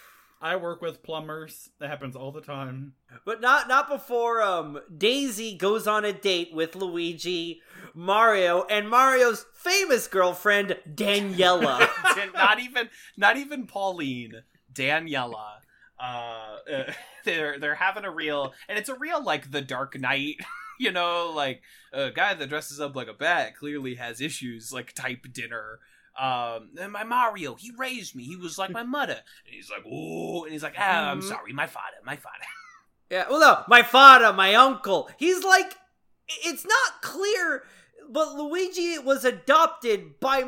I work with plumbers. That happens all the time. But not not before um Daisy goes on a date with Luigi, Mario, and Mario's famous girlfriend Daniela. not even not even Pauline, Daniela. Uh, uh, they're they're having a real, and it's a real like the Dark Knight. You know, like a guy that dresses up like a bat clearly has issues, like type dinner. Um, and my Mario, he raised me. He was like my mother. And he's like, oh, and he's like, ah, I'm Mhm. sorry, my father, my father. yeah, well, no, my father, my uncle. He's like, it's not clear, but Luigi was adopted by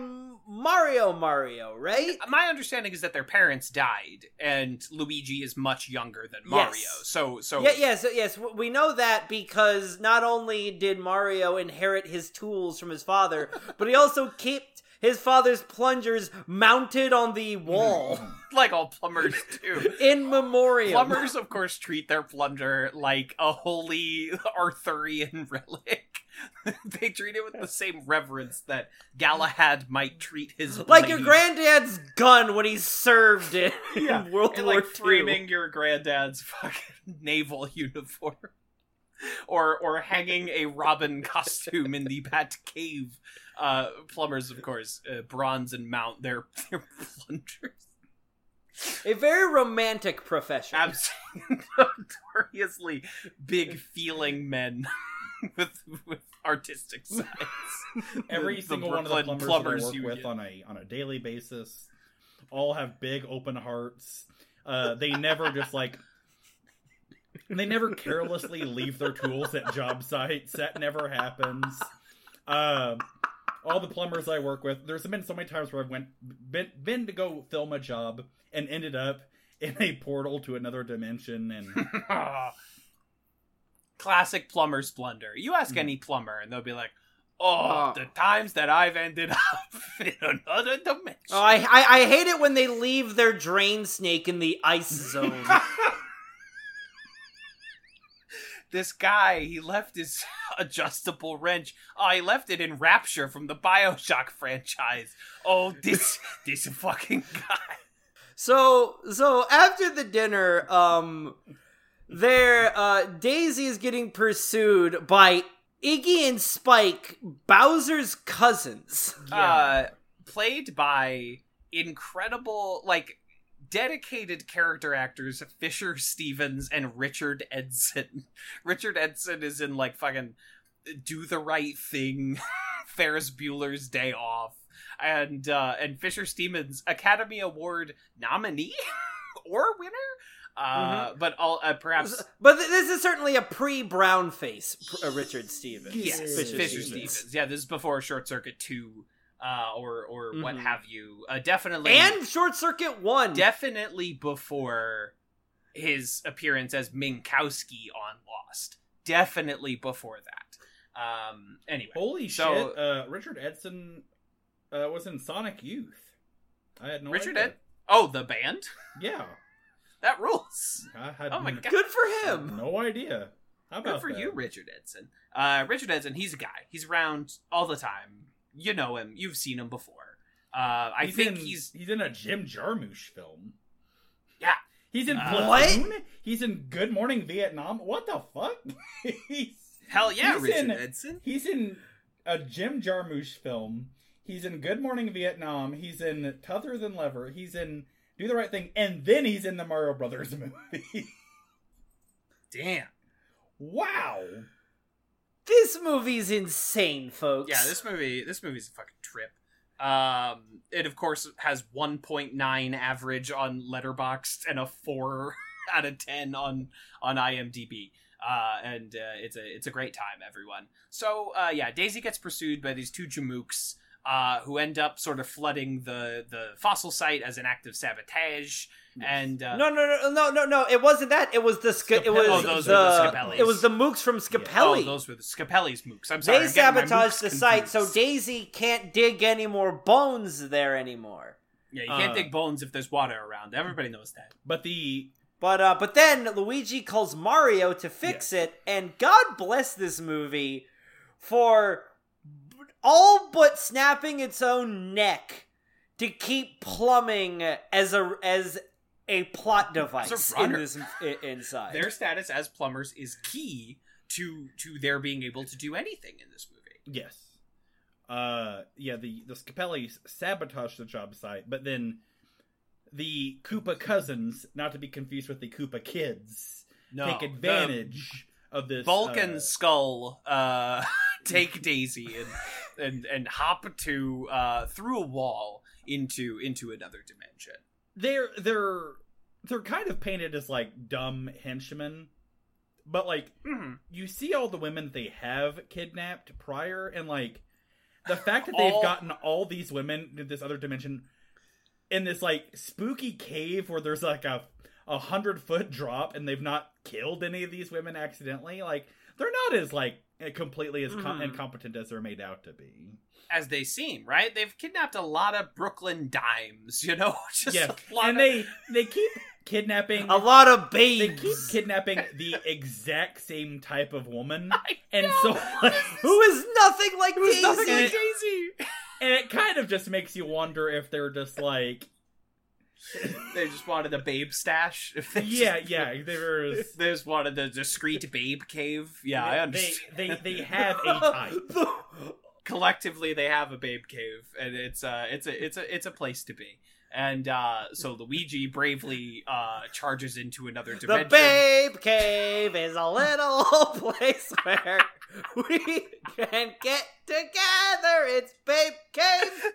Mario Mario, right? My understanding is that their parents died, and Luigi is much younger than Mario. Yes. So, so Yeah, yes, yes. We know that because not only did Mario inherit his tools from his father, but he also kept his father's plungers mounted on the wall like all plumbers do. in memoriam. Plumbers, of course, treat their plunger like a holy Arthurian relic. they treat it with the same reverence that Galahad might treat his like your granddad's gun when he served in, Yeah, in World and War like II. framing your granddad's fucking naval uniform, or or hanging a Robin costume in the Bat Cave. Uh, plumbers, of course, uh, bronze and mount their their plungers. A very romantic profession. Absolutely notoriously big feeling men with with artistic sides. Every The single one of the plumbers, that I work with on a on a daily basis all have big open hearts. Uh, they never just like they never carelessly leave their tools at job sites. That never happens. Um, all the plumbers I work with, there's been so many times where I've went been, been to go film a job and ended up in a portal to another dimension and Classic plumber's blunder. You ask Mm. any plumber, and they'll be like, "Oh, Oh. the times that I've ended up in another dimension." Oh, I, I I hate it when they leave their drain snake in the ice zone. this guy, he left his adjustable wrench. Oh, he left it in Rapture from the Bioshock franchise. Oh, this this fucking guy. So so after the dinner, um there uh Daisy is getting pursued by Iggy and Spike, Bowser's cousins. uh played by incredible like dedicated character actors Fisher Stevens and Richard Edson. Richard Edson is in like fucking Do the Right Thing, Ferris Bueller's Day Off, and uh and Fisher Stevens Academy Award nominee or winner. Uh, but all uh, perhaps But th- this is certainly a pre-brown face uh, Richard Stevens. yes, Fisher Fisher, Stevens. Stevens. Yeah, this is before Short Circuit Two, uh, or or what Mhm. have you. Uh, definitely And Short Circuit 1. definitely before his appearance as Minkowski on Lost. Definitely before that. Um. Anyway, Holy So- shit! Uh, Richard Edson uh, was in Sonic Youth. I had no Richard idea. Ed. Oh, the band. Yeah, That rules. I had Oh my god. Good for him. no idea. How about Good for that? you, Richard Edson. Uh, Richard Edson. He's a guy. He's around all the time. You know him. You've seen him before. Uh, I he's think in, he's he's in a Jim Jarmusch film. Yeah. he's in Uh, Platoon. He's in Good Morning Vietnam. What the fuck? hell yeah, He's Richard in- Edson. he's in a Jim Jarmusch film. He's in Good Morning Vietnam. He's in Tougher Than Leather. He's in Do the Right Thing, and then he's in the Mario Brothers movie. Damn. wow. This movie's insane, folks. Yeah, this movie this movie's a fucking trip. Um it of course has 1.9 average on Letterboxd and a 4 out of 10 on on IMDb. Uh and uh, it's a it's a great time everyone. So uh yeah, Daisy gets pursued by these two jamooks uh who end up sort of flooding the the fossil site as an act of sabotage and uh No, no, no, no, no, no. It wasn't that. It was the Sca- it was Oh, those the, were the it was the mooks from Scapelli. Oh, those were the Scapelli's mooks. I'm sorry. they I'm sabotaged mooks the site, so. Daisy can't dig any more bones there anymore. Yeah, you can't Uh, dig bones if there's water around. Everybody knows that. But the But uh, but then Luigi calls Mario to fix it, and God bless this movie for b- all but snapping its own neck to keep plumbing as a as a plot device in this i- inside. their status as plumbers is key to to their being able to do anything in this movie. yes, uh, yeah, the the Scapellis sabotage the job site, but then the Koopa cousins, not to be confused with the Koopa kids, No, take advantage of the this Vulcan uh, skull uh, take Daisy and and and hop to uh, through a wall into into another dimension. they're they're they're kind of painted as like dumb henchmen, but like Mhm. you see all the women they have kidnapped prior, and like the fact that they've gotten all these women to this other dimension in this like spooky cave where there's like a a hundred foot drop, and they've not killed any of these women accidentally. Like they're not as like completely as com- Mhm. incompetent as they're made out to be. as they seem, right? They've kidnapped a lot of Brooklyn dimes, you know? Just yeah, a lot and of- they they keep kidnapping. A lot of babies. They keep kidnapping the exact same type of woman, I and know. so Who is nothing like Who's nothing Daisy? like Daisy? and it kind of just makes you wonder if they're just like, They just wanted a babe stash. They yeah, just, yeah, there's They just wanted the discreet babe cave. Yeah, I understand. they they have a type. collectively they have a babe cave and it's uh it's a it's a it's a place to be and uh so luigi bravely uh charges into another dimension. the Babe Cave is a little place where we can get together. It's Babe Cave.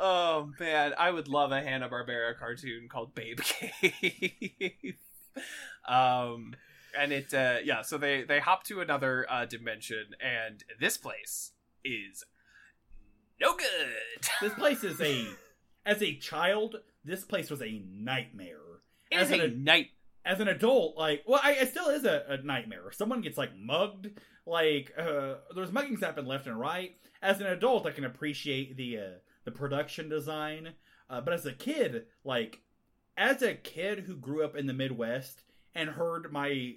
Oh man i would love a hanna-barbera cartoon called babe cave um and it uh yeah so they they hop to another uh dimension and this place is no good This place is a, as a child, this place was a nightmare. it As an a night as an adult, like, well, I, it still is a, a nightmare. Someone gets like mugged, like, uh, there's muggings happen left and right. As an adult, I can appreciate the uh, the production design, uh, but as a kid, like, as a kid who grew up in the Midwest and heard my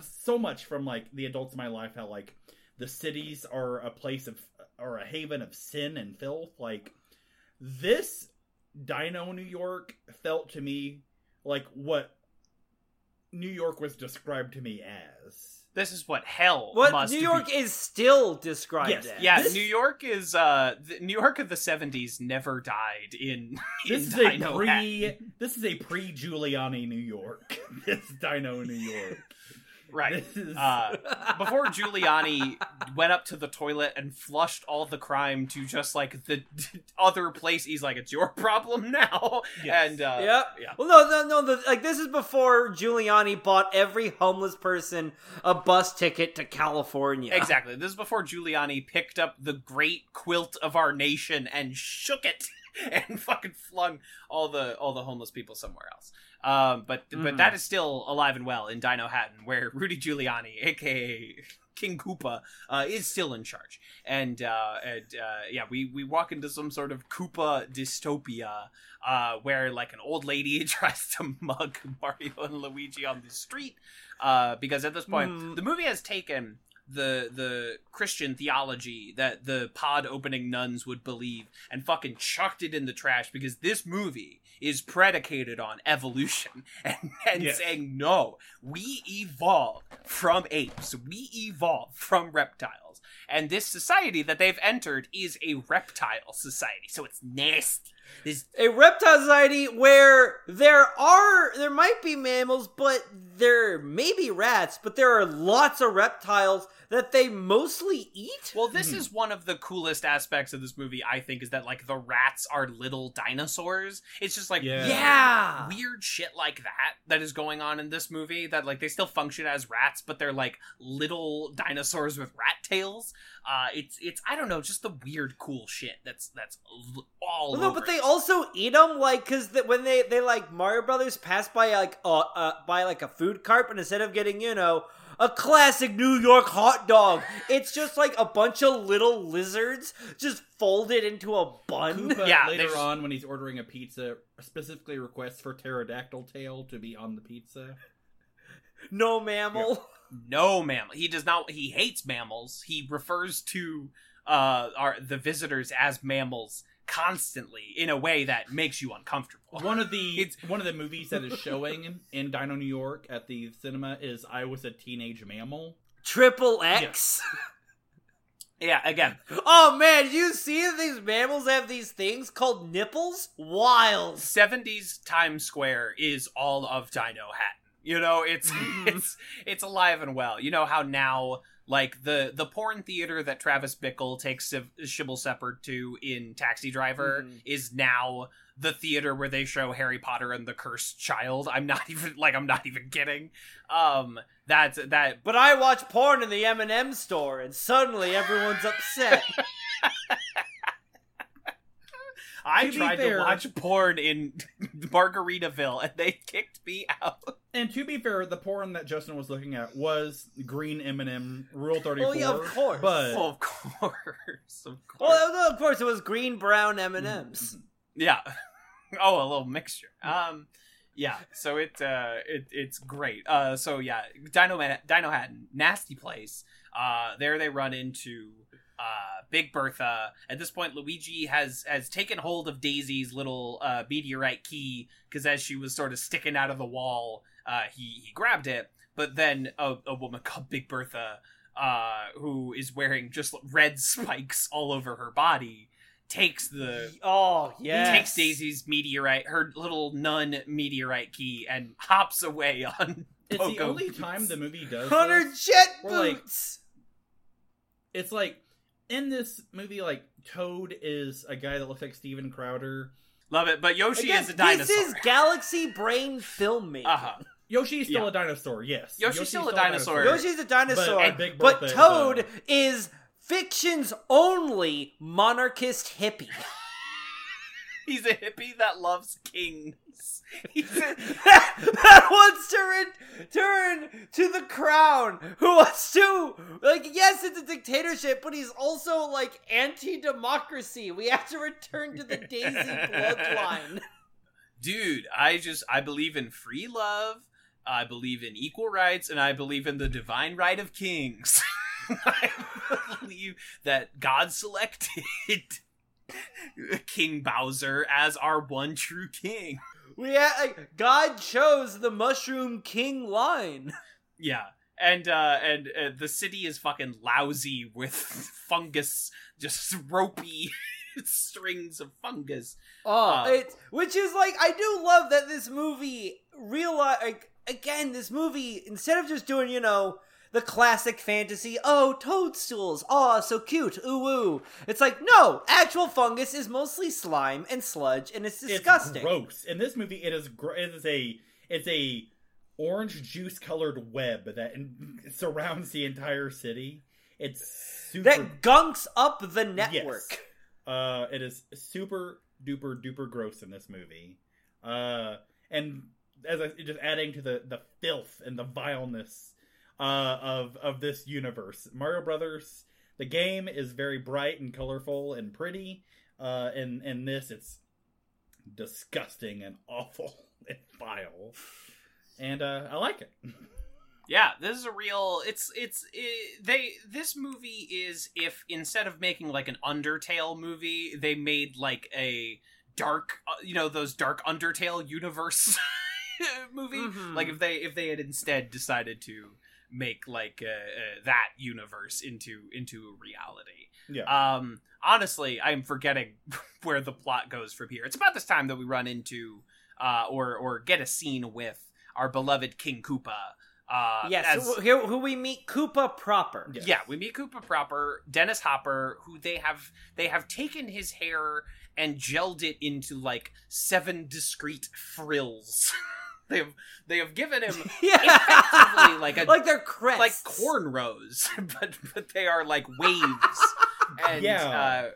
so much from like the adults in my life how like the cities are a place of or a haven of sin and filth like this dino new york felt to me like what new york was described to me as this is what hell What must New be. York is still described Yes, as. Yeah, This- New York is uh the New York of the 70s never died in, this is in a pre Hatton. this is a pre giuliani new york this dino new york right. is Uh before Giuliani went up to the toilet and flushed all the crime to just like the other place, he's like, "It's your problem now." Yes. And uh, Yep. yeah, Well, no, no, no. The, like this is before Giuliani bought every homeless person a bus ticket to California. exactly. This is before Giuliani picked up the great quilt of our nation and shook it and fucking flung all the all the homeless people somewhere else. Um, but but Mhm. that is still alive and well in Dinohattan, where Rudy Giuliani, aka King Koopa, uh, is still in charge. And uh, and uh, yeah, we we walk into some sort of Koopa dystopia. Uh, where like an old lady tries to mug Mario and Luigi on the street, uh, because at this point Hmm. the movie has taken the the Christian theology that the pod opening nuns would believe and fucking chucked it in the trash because this movie is predicated on evolution and, and Yes. saying no we evolved from apes. We evolved from reptiles. And this society that they've entered is a reptile society. So it's nasty. This A reptile society where there are there might be mammals, but there may be rats, but there are lots of reptiles that they mostly eat. Well, this is one of the coolest aspects of this movie, I think, is that like the rats are little dinosaurs. It's just like Yeah. Yeah. weird shit like that that is going on in this movie. That like they still function as rats, but they're like little dinosaurs with rat tails. Uh, it's it's I don't know, just the weird cool shit that's that's all Well, no, over but they also eat them like because the, when they they like Mario Brothers pass by like uh, uh by like a food cart, but instead of getting you know a classic New York hot dog, it's just like a bunch of little lizards just folded into a bun. Koopa Yeah, later there's- on when he's ordering a pizza specifically requests for pterodactyl tail to be on the pizza. no mammal. no mammal. He does not. He hates mammals. He refers to uh our the visitors as mammals constantly in a way that makes you uncomfortable. One of the It's- one of the movies that is showing in Dino New York at the cinema is I Was a Teenage Mammal. Triple X. Yeah, again, Oh man, you see these mammals have these things called nipples? Wild. 70s Times Square is all of Dinohattan. You know, it's mm. it's it's alive and well. You know how now like the the porn theater that Travis Bickle takes Siv- Shibble to in Taxi Driver Mhm. is now the theater where they show Harry Potter and the Cursed Child. I'm not even like I'm not even kidding. Um that's that But I watch porn in the M&M store and suddenly everyone's upset. I To tried fair- to watch porn in Margaritaville and they kicked me out. And to be fair, the porn that Justin was looking at was Green M&M Rule Thirty Four. Oh, yeah, of course. But Oh, of course, of course. Well, of course, it was green, brown M and M's. Yeah. Oh, a little mixture. Um, yeah. So it uh, it it's great. Uh, so yeah, Dino Man, Dinohattan, nasty place. Uh, there they run into uh Big Bertha. At this point, Luigi has has taken hold of Daisy's little uh meteorite key because as she was sort of sticking out of the wall, uh, he he grabbed it. But then a, a woman called Big Bertha, uh, who is wearing just red spikes all over her body, takes the Oh yeah takes Daisy's meteorite, her little nun meteorite key, and hops away on. it's the only boots. time the movie does Hunter this. jet We're like- boots. It's like in this movie, like Toad is a guy that looks like Steven Crowder. Love it, but Yoshi Again, is a dinosaur. This is Galaxy Brain filmmaking. uh-huh. Yoshi's still Yeah. a dinosaur. Yes, Yoshi's still a dinosaur. Yoshi's a dinosaur, But- but, and Big Bertha Toad a- is fiction's only monarchist hippie. He's a hippie that loves kings. He's a, that wants to return to the crown. Who wants to like? Yes, it's a dictatorship, but he's also like anti-democracy. We have to return to the Daisy bloodline. dude. I just I believe in free love. I believe in equal rights, and I believe in the divine right of kings. I believe that God selected King Bowser as our one true king. We ha- like, God chose the Mushroom King line. Yeah. And uh and uh, the city is fucking lousy with fungus, just ropey strings of fungus. Oh, Uh, it's which is like I do love that this movie realize like again this movie instead of just doing you know the classic fantasy oh toadstools oh so cute ooh ooh it's like no actual fungus is mostly slime and sludge and it's disgusting. It's gross. In this movie, it is gr- it is a it's a orange juice colored web that in- surrounds the entire city. It's super. that gunks up the network. Yes. Uh, it is super duper duper gross in this movie. Uh, and as I just adding to the the filth and the vileness uh, of of this universe, Mario Brothers. The game is very bright and colorful and pretty. Uh, and and this it's disgusting and awful and vile. And uh, I like it. Yeah, this is a real. It's it's it, they. This movie is if instead of making like an Undertale movie, they made like a dark, uh, you know, those dark Undertale universe movie. Mhm. Like if they if they had instead decided to make like uh, uh, that universe into into a reality. Yeah. Um, honestly, I'm forgetting where the plot goes from here. It's about this time that we run into, uh, or or get a scene with our beloved King Koopa. Uh, Yes, as- who, here who we meet Koopa proper. Yeah. yeah, we meet Koopa proper, Dennis Hopper, who they have they have taken his hair and gelled it into like seven discrete frills. they have they have given him Yeah, Effectively, like a- like they're crests, like cornrows, but but they are like waves. and Yeah. uh,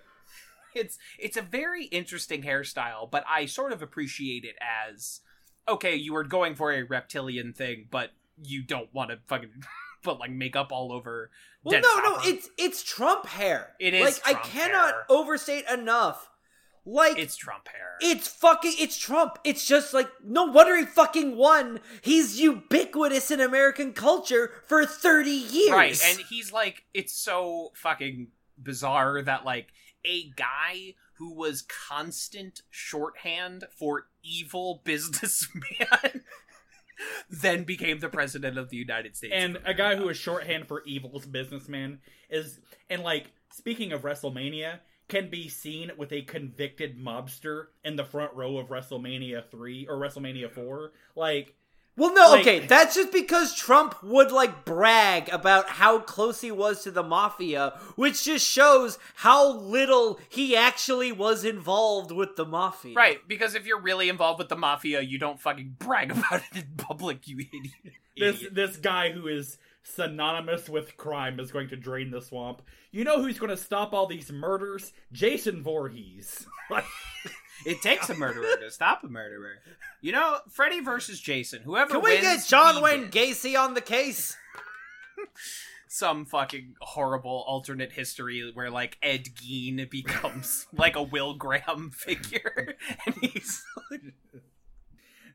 it's it's a very interesting hairstyle, but I sort of appreciate it as okay, you were going for a reptilian thing, but you don't want to fucking put like makeup all over. Well, no, no, it's it's Trump hair. It is like Trump I cannot hair. overstate enough. Like it's Trump hair. It's fucking it's Trump. It's just like no wonder he fucking won. He's ubiquitous in American culture for 30 years. Right, and he's like, it's so fucking bizarre that like a guy who was constant shorthand for evil businessman then became the president of the United States. and a guy America. who is shorthand for evil's businessman is and like speaking of WrestleMania can be seen with a convicted mobster in the front row of WrestleMania 3 or WrestleMania 4 like Well, no, like- okay, that's just because Trump would like brag about how close he was to the mafia, which just shows how little he actually was involved with the mafia. Right, because if you're really involved with the mafia, you don't fucking brag about it in public, you idiot. this this guy who is synonymous with crime is going to drain the swamp you know who's going to stop all these murders Jason Voorhees It takes a murderer to stop a murderer. You know, Freddy versus Jason. Whoever Can we wins, get John Wayne win. Gacy on the case? Some fucking horrible alternate history where like Ed Gein becomes like a Will Graham figure, and he's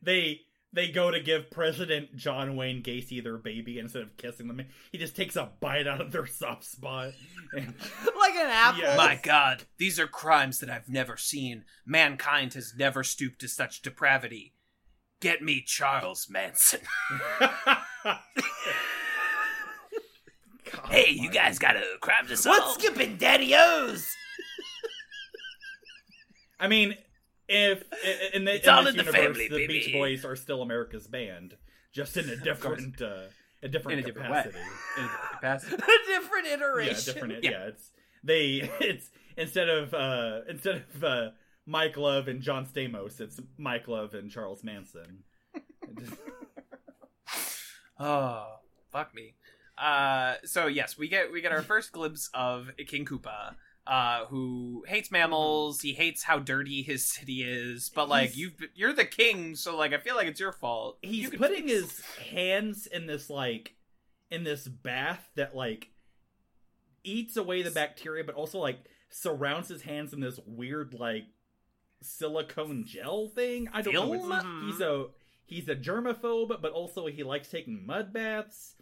they they go to give President John Wayne Gacy their baby instead of kissing them. He just takes a bite out of their soft spot. And like an apple? Yes. My God, these are crimes that I've never seen. Mankind has never stooped to such depravity. Get me Charles Manson. God Hey, you almighty. guys got a crime to solve? What's skipping Daddy O's? I mean, if in, the, It's in all in the universe, family, the baby. Beach Boys are still America's band, just in a different, uh, a different In a different capacity. In a different capacity. a different Yeah, iteration. different. Yeah. Yeah. it's they. It's instead of uh instead of uh Mike Love and John Stamos, it's Mike Love and Charles Manson. Just- Oh, fuck me. Uh, so yes, we get we get our first glimpse of King Koopa, uh, who hates mammals. He hates how dirty his city is. But like you, you're the king, so like I feel like it's your fault. he's You putting fix- his hands in this like in this bath that like eats away the bacteria but also like surrounds his hands in this weird like silicone gel thing i don't know Film? it's, Mhm. he's a he's a germaphobe but also he likes taking mud baths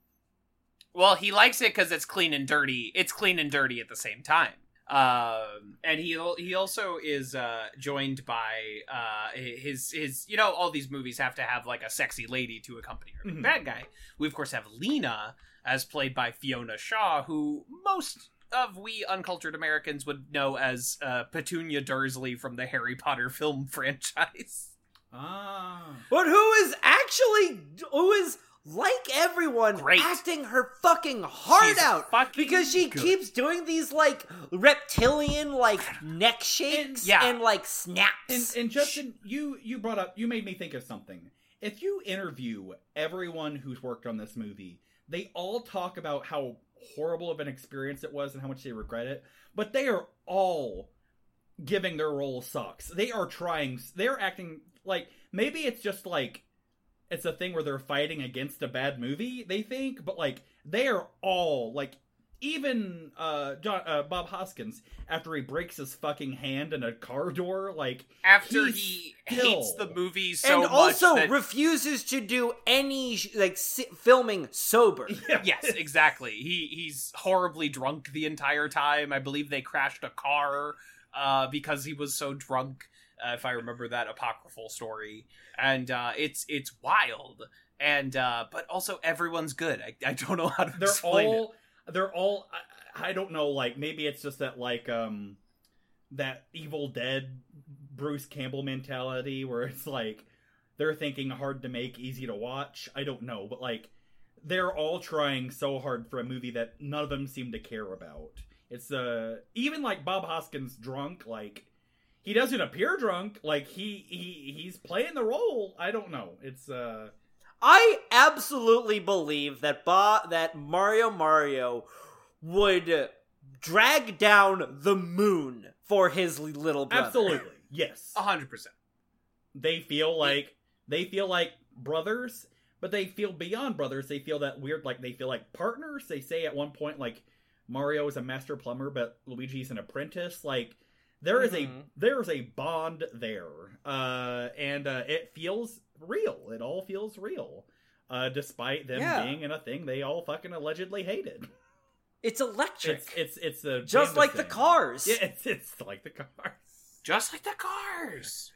Well, he likes it because it's clean and dirty. It's clean and dirty at the same time. Um, and he he also is uh, joined by uh, his his you know all these movies have to have like a sexy lady to accompany her Mhm. bad guy. We of course have Lena as played by Fiona Shaw, who most of we uncultured Americans would know as uh, Petunia Dursley from the Harry Potter film franchise. ah But who is actually who is like everyone Great. acting her fucking heart She's out fucking because she good. keeps doing these like reptilian like neck shakes yeah. and like snaps. And, and Justin, you you brought up you made me think of something. If you interview everyone who's worked on this movie, they all talk about how horrible of an experience it was and how much they regret it, but they are all giving their role sucks. They are trying they're acting like maybe it's just like it's a thing where they're fighting against a bad movie, they think, but like they are all like even uh, John, uh Bob Hoskins after he breaks his fucking hand in a car door, like After he still- hates the movie so and also much that refuses to do any like si- filming sober. yes, exactly. He he's horribly drunk the entire time. I believe they crashed a car uh, because he was so drunk. Uh, if I remember that apocryphal story, and uh, it's it's wild. And uh, but also everyone's good. I, I don't know how to they're explain it. all they're all I, I don't know like maybe it's just that like um that evil dead bruce campbell mentality where it's like they're thinking hard to make easy to watch i don't know but like they're all trying so hard for a movie that none of them seem to care about it's uh even like bob hoskins drunk like he doesn't appear drunk. Like he he he's playing the role. I don't know. It's uh I absolutely believe that ba- that Mario Mario would drag down the moon for his little brother. absolutely. Yes. A hundred percent. they feel like they feel like brothers but they feel beyond brothers. They feel that weird like they feel like partners. They say at one point like mario is a master plumber but luigi's an apprentice. Like there is Mhm. a there is a bond there uh and uh it feels real it all feels real uh despite them Yeah. being in a thing they all fucking allegedly hated It's electric. it's it's it's a just like the cars. yeah it's it's like the cars Just like the cars.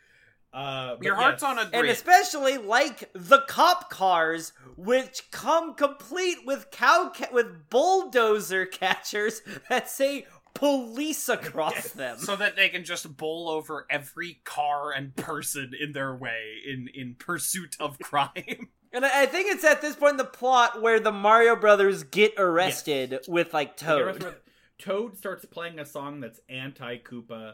uh Your heart's yes. on a And especially like the cop cars, which come complete with cow ca- with bulldozer catchers that say police across them. so that they can just bowl over every car and person in their way in in pursuit of crime. And I I think it's at this point in the plot where the Mario Brothers get arrested with like Like, Toad. Toad starts playing a song that's anti Koopa,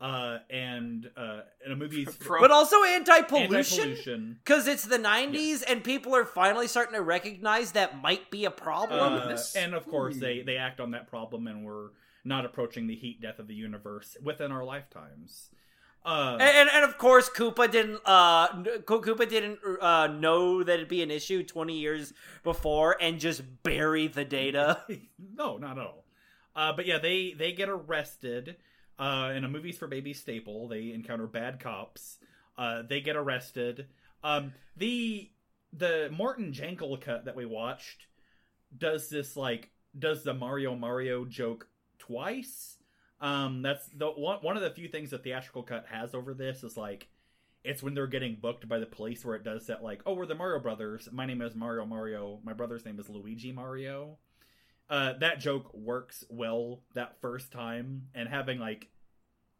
uh, and uh, in a movie's Pro- But also anti-pollution. anti-pollution. Because it's the 90s and people are finally starting to recognize that might be a problem. Uh, and of course, they they act on that problem, and we're not approaching the heat death of the universe within our lifetimes. Uh, And, and, and of course, Koopa didn't. Uh, Koopa didn't uh, know that it'd be an issue twenty years before, and just bury the data. no, not at all. Uh, but yeah, they they get arrested. Uh, in a movies for baby staple, they encounter bad cops. Uh, they get arrested. Um, the the Morton Jankel cut that we watched does this like does the Mario Mario joke twice. Um, that's the one one of the few things the theatrical cut has over this is like it's when they're getting booked by the police where it does that like oh we're the Mario brothers my name is Mario Mario my brother's name is Luigi Mario uh, that joke works well that first time, and having like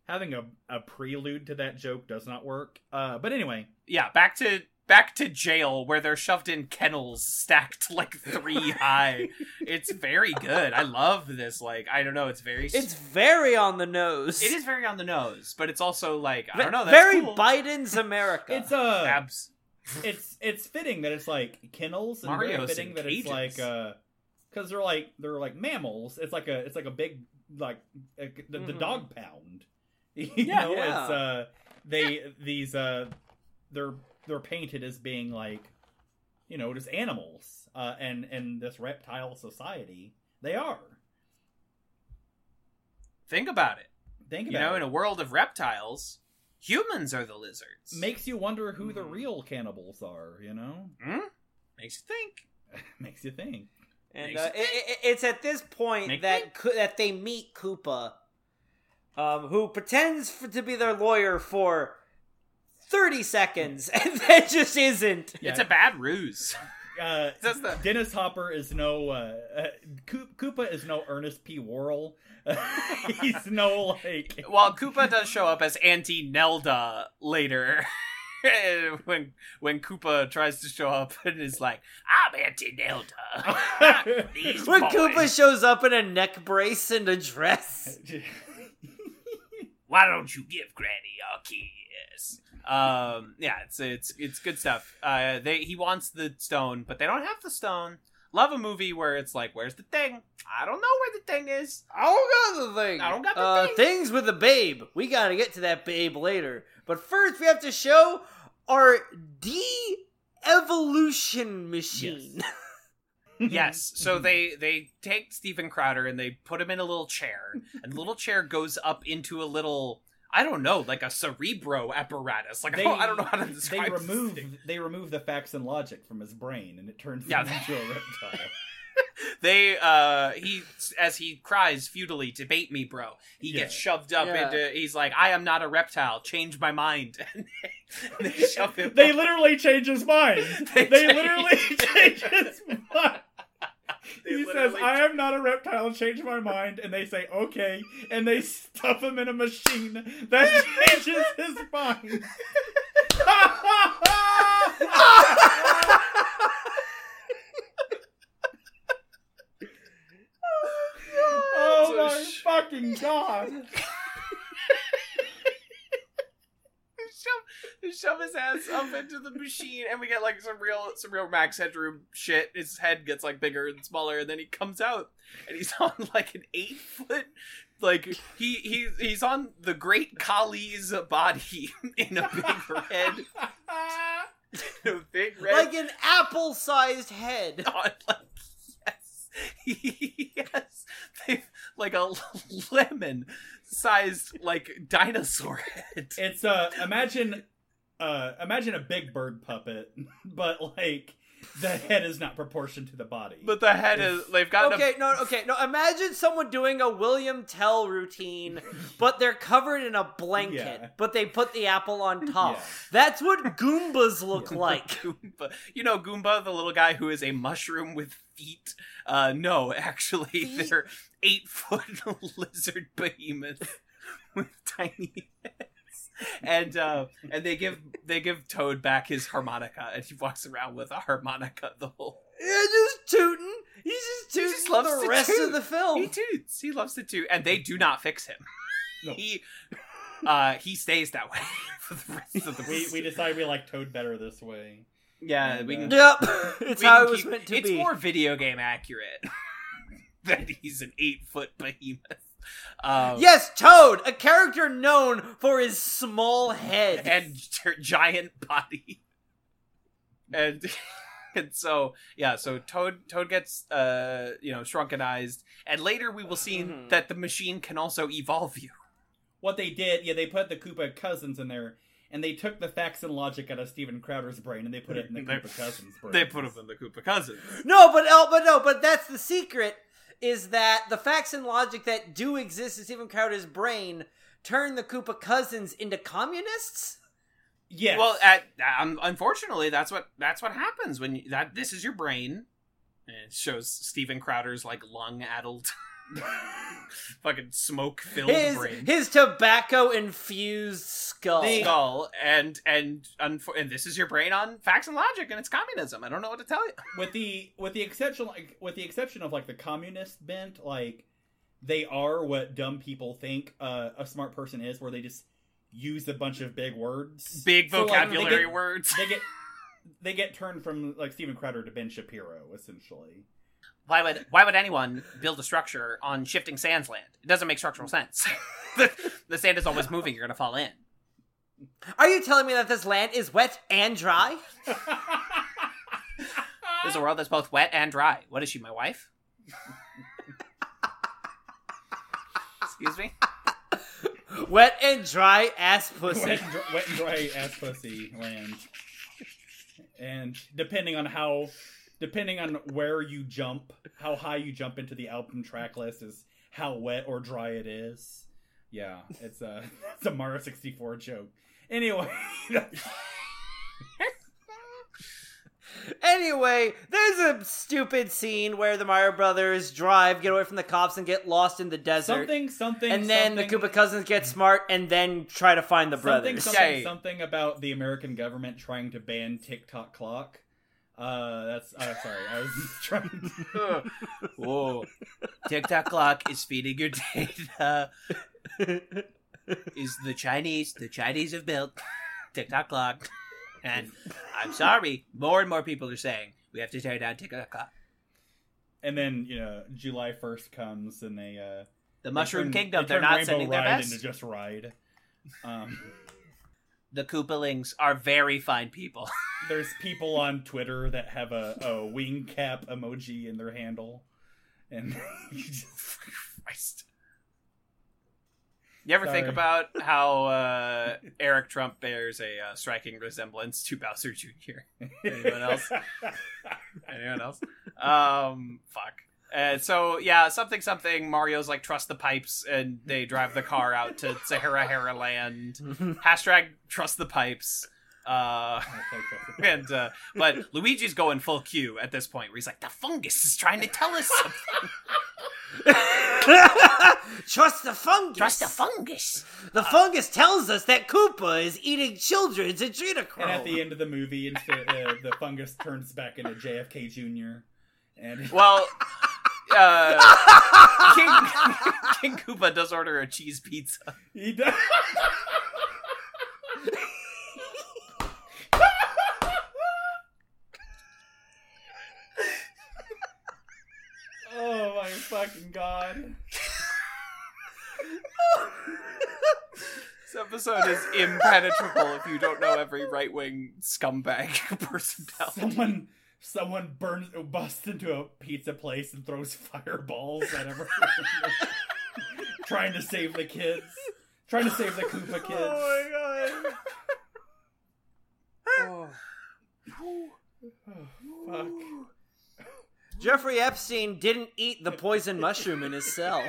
having a, a prelude to that joke does not work. Uh, but anyway, Yeah, back to back to jail where they're shoved in kennels stacked like three high. It's very good. I love this. Like I don't know, it's very. It's very on the nose. it is very on the nose, but it's also like I don't know. That's very cool. Biden's America. it's uh Abs. it's it's fitting that it's like kennels and Mario's very fitting in that it's like uh because they're like they're like mammals. It's like a it's like a big like a, the, the Mhm. dog pound. You Yeah, know, yeah. it's uh they these uh they're they're painted as being like you know just animals uh and and this reptile society they are. Think about it. Think about it. You know, it. in a world of reptiles, humans are the lizards. makes you wonder who the Hmm. real cannibals are. You know, Hmm? Makes you think. makes you think. and uh, you it, it, it's at this point Make that Ko- that they meet Koopa, um, who pretends for, to be their lawyer for thirty seconds, and then just isn't. Yeah. It's a bad ruse. Uh, the Dennis Hopper is no uh, uh, Koopa is no Ernest P. Worrell. He's no like While Koopa does show up as Auntie Nelda later. when when Koopa tries to show up and is like, I'm Auntie Nelda. When boys. Koopa shows up in a neck brace and a dress. Why don't you give Granny a kiss? Um, yeah, it's it's it's good stuff. Uh, they he wants the stone, but they don't have the stone. Love a movie where it's like, where's the thing? I don't know where the thing is. I don't got the thing. I don't got the uh, thing. Things with the babe. We gotta get to that babe later. But first, we have to show our de-evolution machine. yes. So they they take Steven Crowder and they put him in a little chair, and the little chair goes up into a little. I don't know, like a cerebro apparatus. Like I, don't, I don't know how to They describe. this remove thing. they remove the facts and logic from his brain, and it turns Yeah. him into a reptile. They uh he as he cries futilely debate me, bro. He Yeah. gets shoved up Yeah. into. He's like, I am not a reptile. Change my mind. and they, they shove him. they literally change his mind. They They, change- literally change his mind. He says, "I am not a reptile. Change my mind." And they say, "Okay," and they stuff him in a machine that changes his mind. oh So oh, my sh- fucking god! Shove, shove his ass up into the machine, and we get like some real, some real Max Headroom shit. His head gets like bigger and smaller, and then he comes out, and he's on like an eight foot, like he he he's on the Great Khali's body in a big red, a big red, like an apple-sized head. on, like yes, has they've like a lemon sized like dinosaur head. It's uh, imagine, uh, imagine a big bird puppet, but like the head is not proportioned to the body. But the head is they've got Okay, no, okay, no. Imagine someone doing a William Tell routine, but they're covered in a blanket, Yeah. but they put the apple on top. Yeah. That's what Goombas look a like. Goomba. You know Goomba, the little guy who is a mushroom with feet. Uh, no, actually, Feet? they're eight foot lizard behemoth with tiny heads. And uh, and they give they give Toad back his harmonica, and he walks around with a harmonica the whole. Yeah, just tooting. He's just He tooting just for loves the to rest toot. of the film. He toots. He loves to toot, and they do not fix him. No. He uh, he stays that way for the rest of the we we decided we like Toad better this way. yeah And, we can uh, Yep, it's how can it was keep- meant to it's be. more video game accurate that he's an eight foot behemoth. Um, Yes, Toad, a character known for his small head. and gi- giant body. And and so yeah, so Toad Toad gets uh you know shrunkenized, and later we will see Mhm. that the machine can also evolve you. What they did, yeah, they put the Koopa cousins in there, and they took the facts and logic out of Steven Crowder's brain, and they put it in the They- Koopa cousins' brain. They put them in the Koopa cousins. No, but oh, but no, but that's the secret. Is that the facts and logic that do exist in Steven Crowder's brain turn the Koopa cousins into communists? Yes. Well, at, um, unfortunately, that's what that's what happens when you, that this is your brain. And it shows Steven Crowder's like lung-addled, fucking smoke-filled His brain. his tobacco infused skull. skull and and unfo- and this is your brain on facts and logic and it's communism. I don't know what to tell you. with the with the exception like with the exception of like the communist bent, like they are what dumb people think uh, a smart person is, where they just use a bunch of big words, Big So, like, they vocabulary get- words. They get they get turned from like Steven Crowder to Ben Shapiro, essentially. Why would why would anyone build a structure on shifting sands land? It doesn't make structural hmm. sense. the, the sand is always moving. You're gonna fall in. Are you telling me that this land is wet and dry? There's a world that's both wet and dry. What is she, my wife? Excuse me. Wet and dry ass pussy. wet, and dry, wet and dry ass pussy land. And depending on how, depending on where you jump, how high you jump into the album track list is how wet or dry it is. Yeah, it's a it's a Mario sixty four joke. Anyway, Anyway, there's a stupid scene where the Meyer Brothers drive, get away from the cops, and get lost in the desert. something something, and then the something- Koopa cousins get smart and then try to find the something brothers. something, Yay. something about the American government trying to ban TikTok clock. Uh, that's uh, sorry, I was trying. To... Whoa. TikTok clock is feeding your data. Is the Chinese? The Chinese have built TikTok clock, and I'm sorry. More and more people are saying we have to tear down TikTok clock. And then you know July first comes and they uh The they Mushroom turn- Kingdom. they They're not Rainbow sending their best. into just ride. Um, The Koopalings are very fine people. there's people on Twitter that have a, a wing cap emoji in their handle, and you Christ. You ever think about how uh, Eric Trump bears a uh, striking resemblance to Bowser Jr.? Anyone else? Anyone else? Um, fuck. Uh, so yeah, something something. Mario's like trust the pipes, and they drive the car out to Sahara Hara Land. Hashtag trust the pipes. Uh, and uh, but Luigi's going full Q at this point, where he's like, the fungus is trying to tell us something. Trust the fungus. Trust the fungus. The fungus tells us that Koopa is eating children's adrenochrome. and at the end of the movie, instead, uh, the fungus turns back into JFK Jr. And Well, uh, King, King Koopa does order a cheese pizza. he does. oh my fucking god! This episode is impenetrable if you don't know every right wing scumbag personality. Someone, someone burns, busts into a pizza place and throws fireballs at everyone, trying to save the kids, trying to save the Koopa oh kids. Oh Oh, fuck. Jeffrey Epstein didn't eat the poison mushroom in his cell.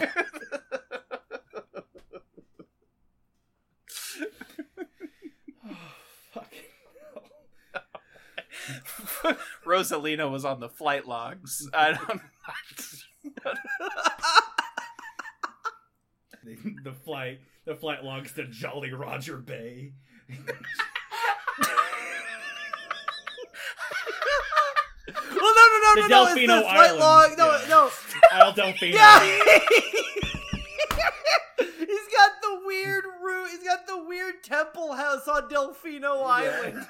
Fucking Rosalina was on the flight logs. I don't. the, the flight, the flight logs to Jolly Roger Bay. Well, no, no, no, The no, no. It's the flight Islands, log. No, yeah. no. Isle Delfino. Yeah. he's got the weird room. He's got the weird temple house on Delfino Island.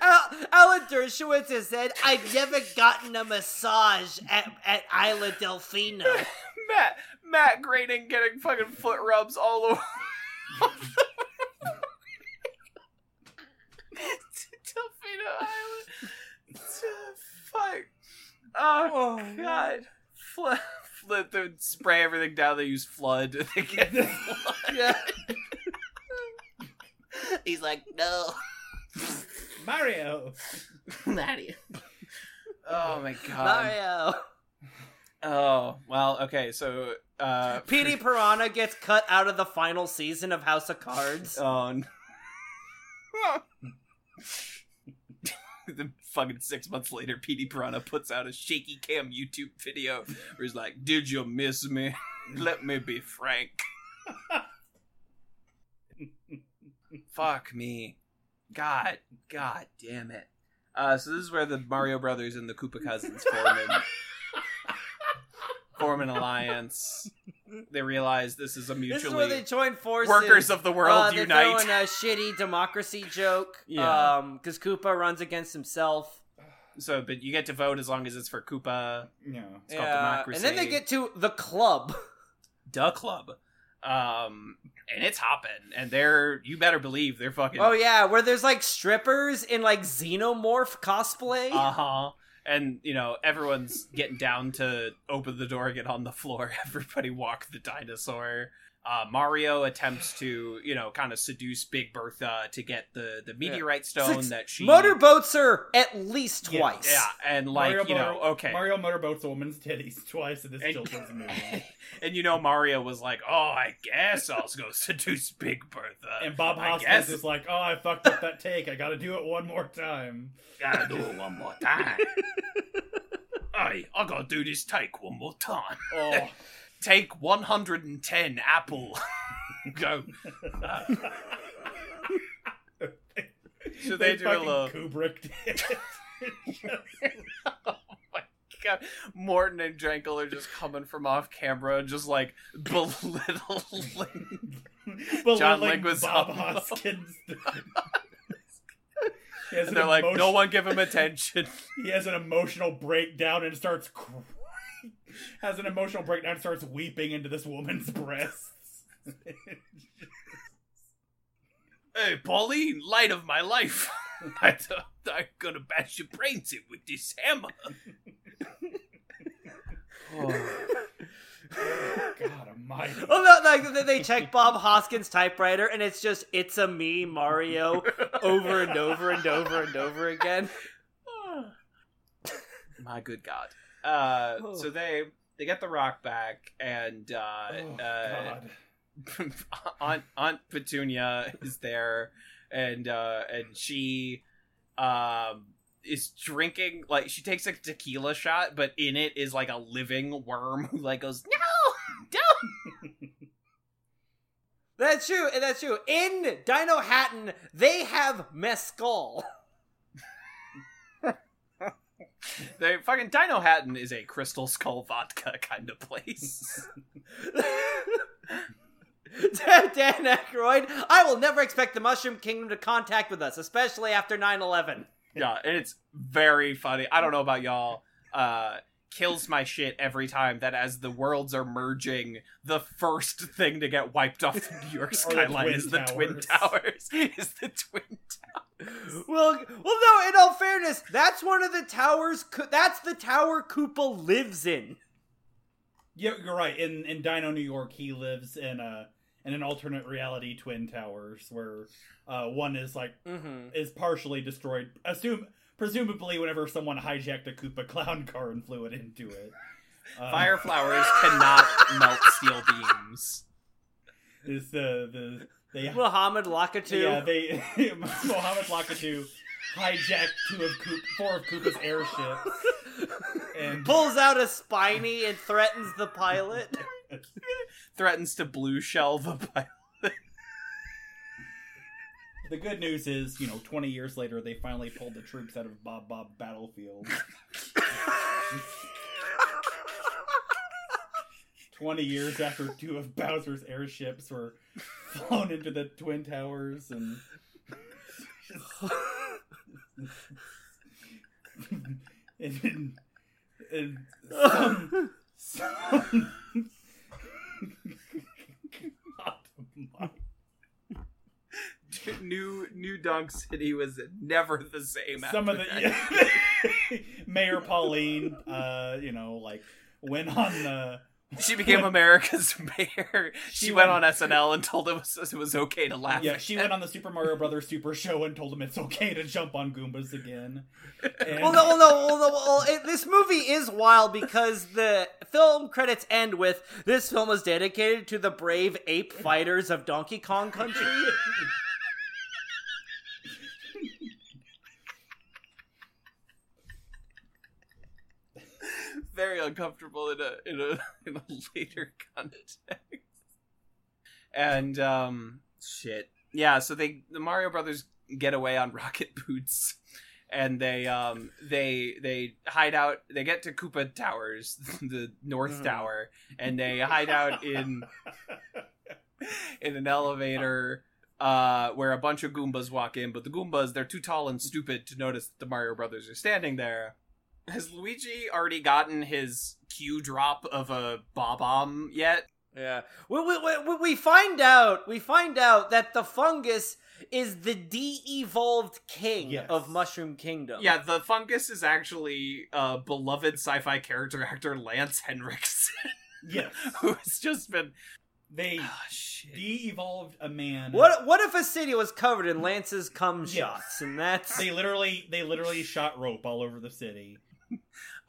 Al- Alan Dershowitz has said, "I've never gotten a massage at, at Isla Delfino." Matt Matt Groening getting fucking foot rubs all over. Delfino Island. Fuck. Oh, oh God. FLUDD. FLUDD. They spray everything down. They use FLUDD. They get FLUDD. Yeah. He's like, no. Mario. Mario. Oh my god. Mario. Oh well. Okay. So. uh Petey Piranha gets cut out of the final season of House of Cards. Oh. no. then fucking six months later, Petey Piranha puts out a shaky cam YouTube video where he's like, "Did you miss me? Let me be frank." Fuck me. God, God damn it. Uh, so this is where the Mario Brothers and the Koopa Cousins form an, form an alliance. They realize this is a mutually This is where they join forces. workers of the world uh, they unite. throw in a shitty democracy joke. Yeah. Um, because Koopa runs against himself. So, but you get to vote as long as it's for Koopa. Yeah. It's called Yeah. democracy. And then they get to the club. Duh Club. Um, and it's hopping, and they're you better believe they're fucking. Oh yeah, where there's like strippers in like xenomorph cosplay. Uh huh. And you know everyone's getting down to open the door, get on the floor. Everybody walk the dinosaur. Uh, Mario attempts to you know kind of seduce Big Bertha to get the the meteorite stone Six that she Motorboats her at least twice. Yeah, and like Mario you know, motor- okay, Mario motorboats a woman's titties twice in this And- children's movie. and you know Mario was like, "Oh, I guess I'll go seduce Big Bertha." And Bob I Hoskins is like, "Oh, I fucked up that take. I got to do it one more time." Gotta do it one more time. Hey, I gotta do this take one more time. Oh, Take 110 apple. Go. Uh, so they do a little. Kubrick oh my god. Morton and Jankel are just coming from off camera, just like belittling. Belittling Leguizamo. Bob Hoskins. And an they're like, emotion- no one give him attention. He has an emotional breakdown and starts has an emotional breakdown and starts weeping into this woman's breasts. Hey, Pauline, light of my life. I thought I'm gonna bash your brains in with this hammer. oh. God almighty. Oh no! Like they- they check Bob Hoskins' typewriter, and it's just "It's a me, Mario," over and over and over and over again. My good God. Uh, so they they get the rock back, and uh, Oh, uh, Aunt Aunt Petunia is there, and uh, and she um is drinking like she takes a tequila shot, but in it is like a living worm who like goes no don't That's true. and That's true. In Dinohattan, they have mescal. they fucking Dinohattan is a crystal skull vodka kind of place. Dan Aykroyd, I will never expect the Mushroom Kingdom to contact with us, especially after 9-11. yeah, and it's very funny. I don't know about y'all. Uh kills my shit every time that as the worlds are merging, the first thing to get wiped off the New York Or the skyline is the Twin Towers. Towers. is the Twin Towers. Well, well, no. In all fairness, that's one of the towers. Ko- That's the tower Koopa lives in. Yeah, you're right. In in Dino New York, he lives in a in an alternate reality Twin Towers where uh, one is like Mm-hmm. is partially destroyed. Assume presumably whenever someone hijacked a Koopa clown car and flew it into it. Um, Fire flowers cannot melt steel beams. is the the they Muhammad Lakitu. yeah they Mohammed Lakitu hijacked two of Koop, four of Koopa's airships and pulls out a spiny and threatens the pilot. Threatens to blue shell the pilot. the good news is you know 20 years later they finally pulled the troops out of Bob-omb Battlefield. 20 years after two of Bowser's airships were flown into the twin towers and and, and some, some new New Donk City was never the same. Some of the yeah. Mayor Pauline, uh, you know, like went on the She became America's mayor. She, She went went- on SNL and told him it was, it was okay to laugh. yeah. She them. went on the Super Mario Brothers Super Show and told him it's okay to jump on Goombas again. And- Well, no, well, no, well, no, well, it, this movie is wild because the film credits end with this film is dedicated to the brave ape fighters of Donkey Kong Country. Very uncomfortable in a in a in a later context. And um shit. Yeah, so they the Mario Brothers get away on rocket boots and they um they they hide out they get to Koopa Towers, the North Mm. Tower, and they hide out in in an elevator uh, where a bunch of Goombas walk in, but the Goombas, they're too tall and stupid to notice that the Mario Brothers are standing there. Has Luigi already gotten his Q drop of a Bob-omb yet? Yeah, we, we, we, we find out we find out that the fungus is the de-evolved king Yes. of Mushroom Kingdom. Yeah, the fungus is actually uh, beloved sci-fi character actor Lance Henriksen, yes, who has just been. they Oh, de-evolved a man. What what if a city was covered in Lance's cum Yeah. shots, and that's They literally, they literally shot rope all over the city.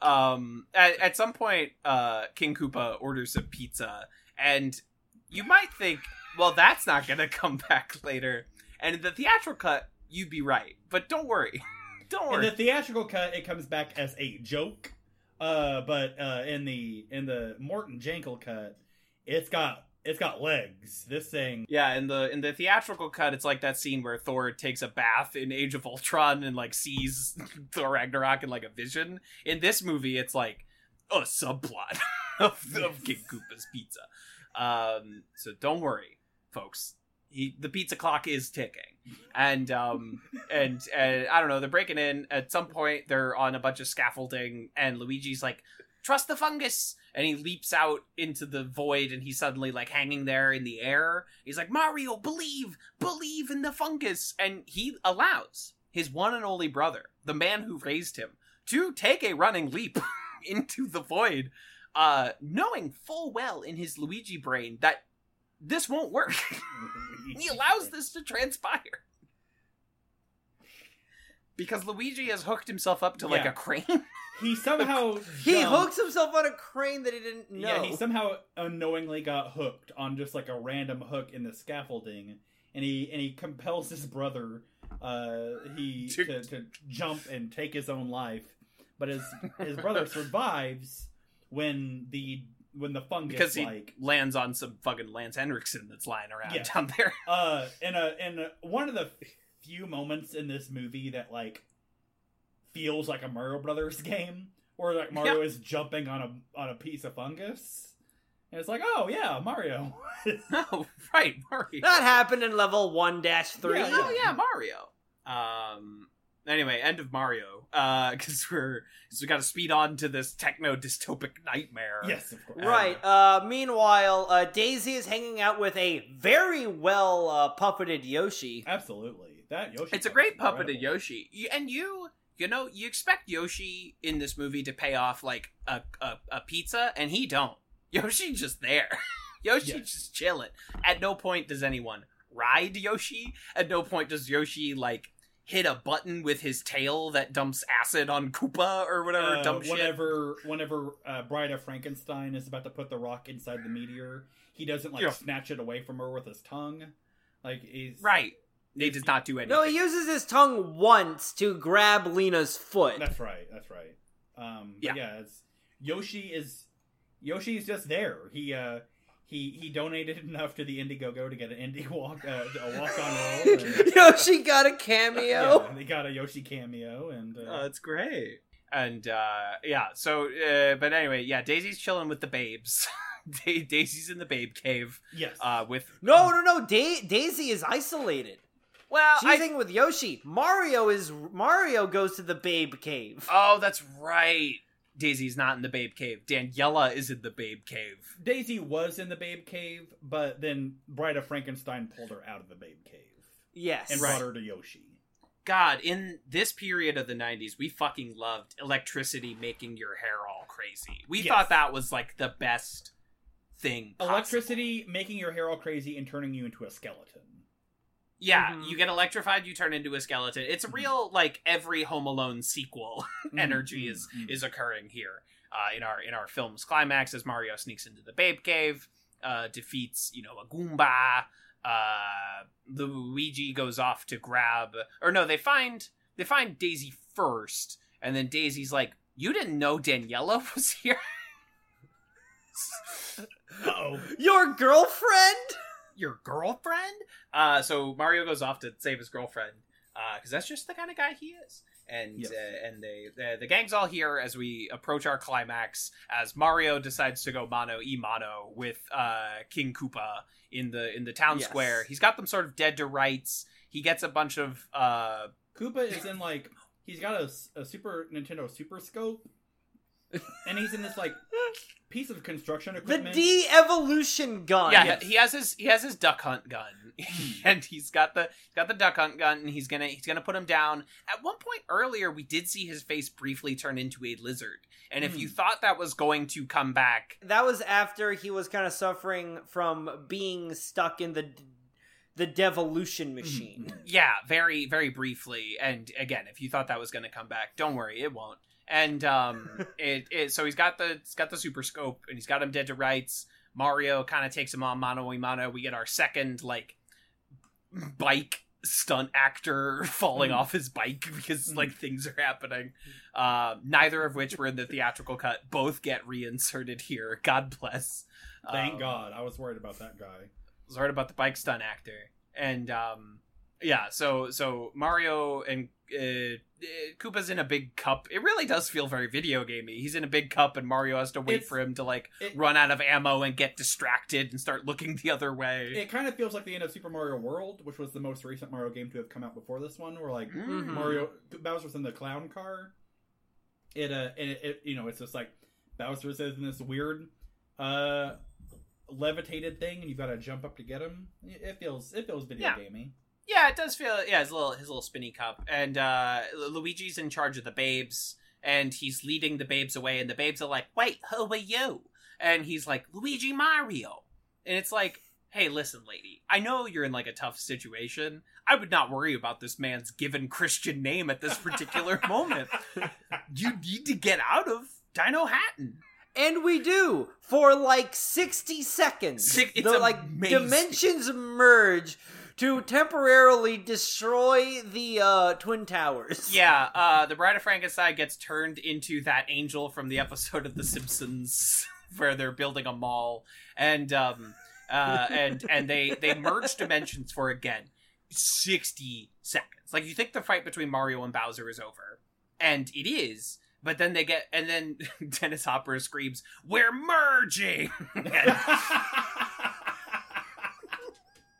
Um at, at some point uh king koopa orders a pizza and you might think well that's not gonna come back later and in the theatrical cut you'd be right but don't worry don't In the theatrical cut, it comes back as a joke. Uh, but uh, in the in the Morton Jankel cut, it's got it's got legs. This thing, yeah in the in the theatrical cut it's like that scene where thor takes a bath in age of ultron and like sees thor ragnarok in like a vision. In this movie it's like a subplot of, of king koopa's pizza. Um so don't worry folks. He, the pizza clock is ticking. And um and and i don't know they're breaking in. At some point they're on a bunch of scaffolding and luigi's like trust the fungus. And he leaps out into the void and he's suddenly like hanging there in the air. He's like mario believe believe in the fungus. And he allows his one and only brother the man who raised him to take a running leap into the void uh knowing full well in his luigi brain that this won't work. He allows this to transpire. Because Luigi has hooked himself up to like Yeah. a crane. He somehow he jumped- hooks himself on a crane that he didn't know. Yeah, he somehow unknowingly got hooked on just like a random hook in the scaffolding, and he and he compels his brother, uh, he To- to, to jump and take his own life, but his his brother survives when the when the fungus because he like lands on some fucking Lance Henriksen that's lying around Yeah. down there. uh in a in a, one of the few moments in this movie that like feels like a Mario Brothers game where like Mario is jumping on a on a piece of fungus. And it's like, oh yeah, Mario. oh, right, Mario. that happened in level one dash three. Oh yeah, Mario. Um. Anyway, end of Mario. Uh, because we're because we got to speed on to this techno dystopic nightmare. yes, of course. Right. Uh, meanwhile, uh, Daisy is hanging out with a very well uh, puppeted Yoshi. Absolutely. That Yoshi. It's a puppet's great puppeted incredible. Yoshi, and you, you know, you expect Yoshi in this movie to pay off like a a, a pizza, and he don't. Yoshi just there. Yoshi Yes. just chilling. At no point does anyone ride Yoshi. At no point does Yoshi like hit a button with his tail that dumps acid on Koopa or whatever Uh, dumb shit. whenever whenever uh, Bride of Frankenstein is about to put the rock inside the meteor, he doesn't like Yeah. snatch it away from her with his tongue. Like he's Right. He does not do anything. No, he uses his tongue once to grab Lena's foot. That's right. That's right. Um, Yeah. but yeah, it's, Yoshi is Yoshi's just there. He uh he he donated enough to the Indiegogo to get an indie walk uh, a walk on roll. And, Yoshi got a yeah, cameo. they got a Yoshi cameo and uh, Oh, it's great. And uh yeah, so uh, but anyway, yeah, Daisy's chilling with the babes. Daisy's in the babe cave yes, uh with No, no, no. Da- Daisy is isolated. Well, She's I, hanging with Yoshi. Mario is Mario goes to the Babe Cave. Oh, that's right. Daisy's not in the babe cave. Daniela is in the babe cave. Daisy was in the Babe Cave, but then Bride of Frankenstein pulled her out of the Babe Cave. Yes. and brought her to Yoshi. God, in this period of the 90s, we fucking loved electricity making your hair all crazy. We Yes. thought that was like the best thing. possible. Electricity making your hair all crazy and turning you into a skeleton. Yeah, Mhm. you get electrified, you turn into a skeleton. It's a real like every Home Alone sequel energy Mhm, is mhm. is occurring here. Uh, in our in our film's climax, as Mario sneaks into the Babe Cave, uh, defeats you know a Goomba. Uh, Luigi goes off to grab, or no, they find they find Daisy first, and then Daisy's like, "You didn't know Daniela was here." Uh-oh. Your girlfriend? Your girlfriend. Uh, so Mario goes off to save his girlfriend because that's just the kind of guy he is. And Yes. uh, and they the, the gang's all here as we approach our climax. As Mario decides to go mano e mano with uh, King Koopa in the in the town Yes. square. He's got them sort of dead to rights. He gets a bunch of uh, Koopa is in like he's got a, a Super Nintendo Super Scope, and he's in this like piece of construction equipment. The de-evolution gun. yeah. yes. He has his he has his duck hunt gun, hmm. and he's got the he's got the duck hunt gun, and he's gonna he's gonna put him down. At one point earlier, we did see his face briefly turn into a lizard, and if you hmm. thought that was going to come back, That was after he was kind of suffering from being stuck in the the devolution hmm. machine. yeah, very very briefly. And again, if you thought that was going to come back, don't worry, it won't. And um, it, it so he's got the he's got the super scope, and he's got him dead to rights. Mario kind of takes him on mano a mano. We get our second like bike stunt actor falling Mm. off his bike because Mm. like things are happening. Uh, neither of which were in the theatrical cut. Both get reinserted here. God bless. Thank Um, God, I was worried about that guy. I was worried about the bike stunt actor, and um, yeah, so so Mario and uh, Koopa's in a big cup. It really does feel very video gamey. He's in a big cup, and Mario has to wait It's- for him to like it- run out of ammo and get distracted and start looking the other way. It kind of feels like the end of Super Mario World, which was the most recent Mario game to have come out before this one, where like Mm. Mario Bowser's in the clown car. It uh, and it, it you know it's just like Bowser's in this weird uh levitated thing, and you've got to jump up to get him. It it feels it feels video Yeah. gamey. Yeah, it does feel yeah, his little his little spinny cup. And uh Luigi's in charge of the babes and he's leading the babes away and the babes are like, "Wait, who are you?" And he's like, "Luigi Mario." And it's like, "Hey, listen, lady. I know you're in like a tough situation. I would not worry about this man's given Christian name at this particular moment. You need to get out of Dinohattan." And we do for like 60 seconds. Sick- it's the like amazing. dimensions merge to temporarily destroy the uh twin towers. Yeah, uh, the Bride of Frankenstein gets turned into that angel from the episode of The Simpsons where they're building a mall, and um, uh, and and they they merge dimensions for again sixty seconds. Like you think the fight between Mario and Bowser is over, and it is. But then they get, and then Dennis Hopper screams, "We're merging,"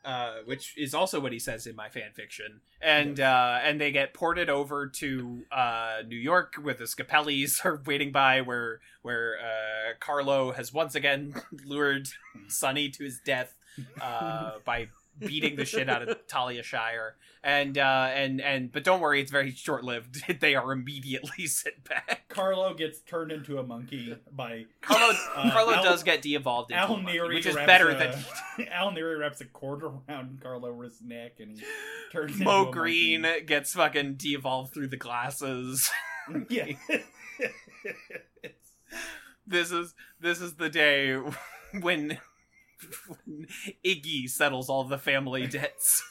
uh, which is also what he says in my fan fiction. And uh, and they get ported over to uh, New York where the Scapellis are waiting by, where where uh, Carlo has once again lured Sonny to his death uh, by beating the shit out of Talia Shire. And uh, and and but don't worry, it's very short lived. they are immediately sent back. Carlo gets turned into a monkey by Carlo Uh, Carlo Al- does get de-evolved into Al a monkey, Neri, which is better a, than Al Neri wraps a cord around Carlo's neck and turns into Moe Greene monkey. gets fucking de-evolved through the glasses. yeah. this is this is the day when Iggy settles all the family debts.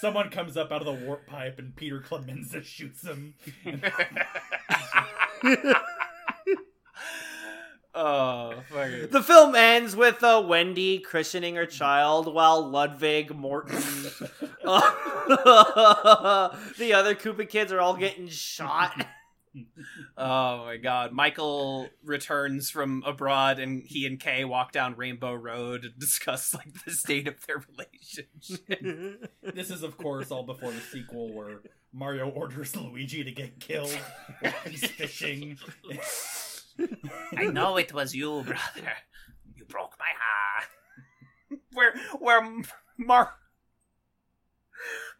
Someone comes up out of the warp pipe and Peter Clemenza shoots him. oh, fucking. The film ends with uh, Wendy christening her child while Ludwig, Morton, uh, the other Koopa kids are all getting shot. Oh my god. Michael returns from abroad and he and Kay walk down Rainbow Road and discuss like the state of their relationship. This is, of course, all before the sequel where Mario orders Luigi to get killed while he's fishing. I know it was you, brother. You broke my heart. where where Mar.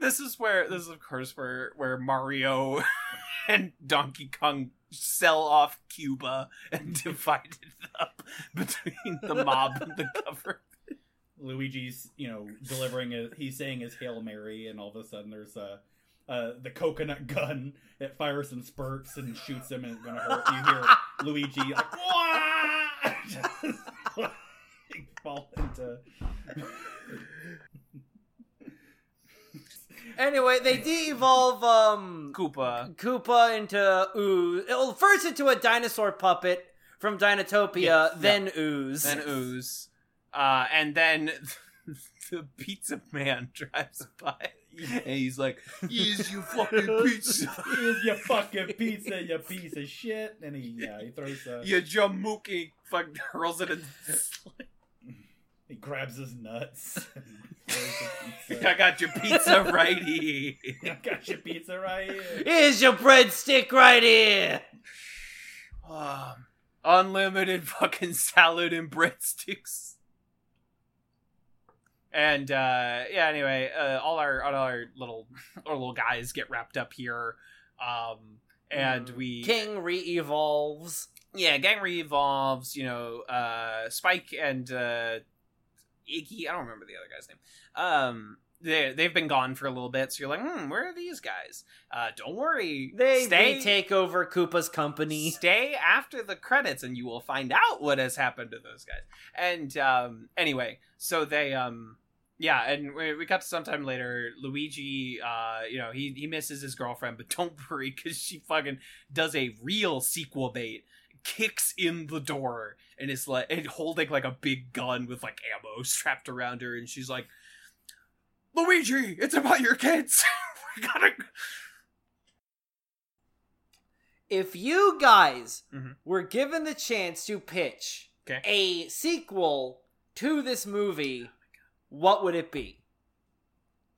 This is where this is of course where where Mario and Donkey Kong sell off Cuba and divide it up between the mob and the government. Luigi's, you know, delivering a, he's saying his Hail Mary, and all of a sudden there's a, uh, the coconut gun. It fires some spurts and shoots him, and it's gonna hurt. You hear Luigi like, "Wah!" Just, like, fall into. Anyway, they de-evolve um Koopa. Koopa into ooze. Well, first into a dinosaur puppet from Dinotopia, Yes, then ooze. then ooze, uh, and then the pizza man drives by, and he's like, "Here's your fucking pizza, Here's your fucking pizza, you piece of shit. And he, yeah, he throws a, you jamuki." Fucking hurls it in. He grabs his nuts. and throws the pizza. I got your pizza right here. I got your pizza right here. Here's your breadstick right here. Um, unlimited fucking salad and breadsticks. And uh, yeah, anyway, uh, all our all our little our little guys get wrapped up here, um, and we King re-evolves. yeah, gang re-evolves. You know, uh, Spike and uh, Iggy. I don't remember the other guy's name. Um, they they've been gone for a little bit, so you're like, hmm, where are these guys? Uh, don't worry, They stay retake over Koopa's company. Stay after the credits, and you will find out what has happened to those guys. And um, anyway, so they um, yeah, and we, we cut to sometime later. Luigi, uh, you know, he he misses his girlfriend, but don't worry, because she fucking does a real sequel bait. Kicks in the door and is like and holding like a big gun with like ammo strapped around her, and she's like, "Luigi, it's about your kids. we gotta." If you guys Mhm. were given the chance to pitch Okay. a sequel to this movie, what would it be?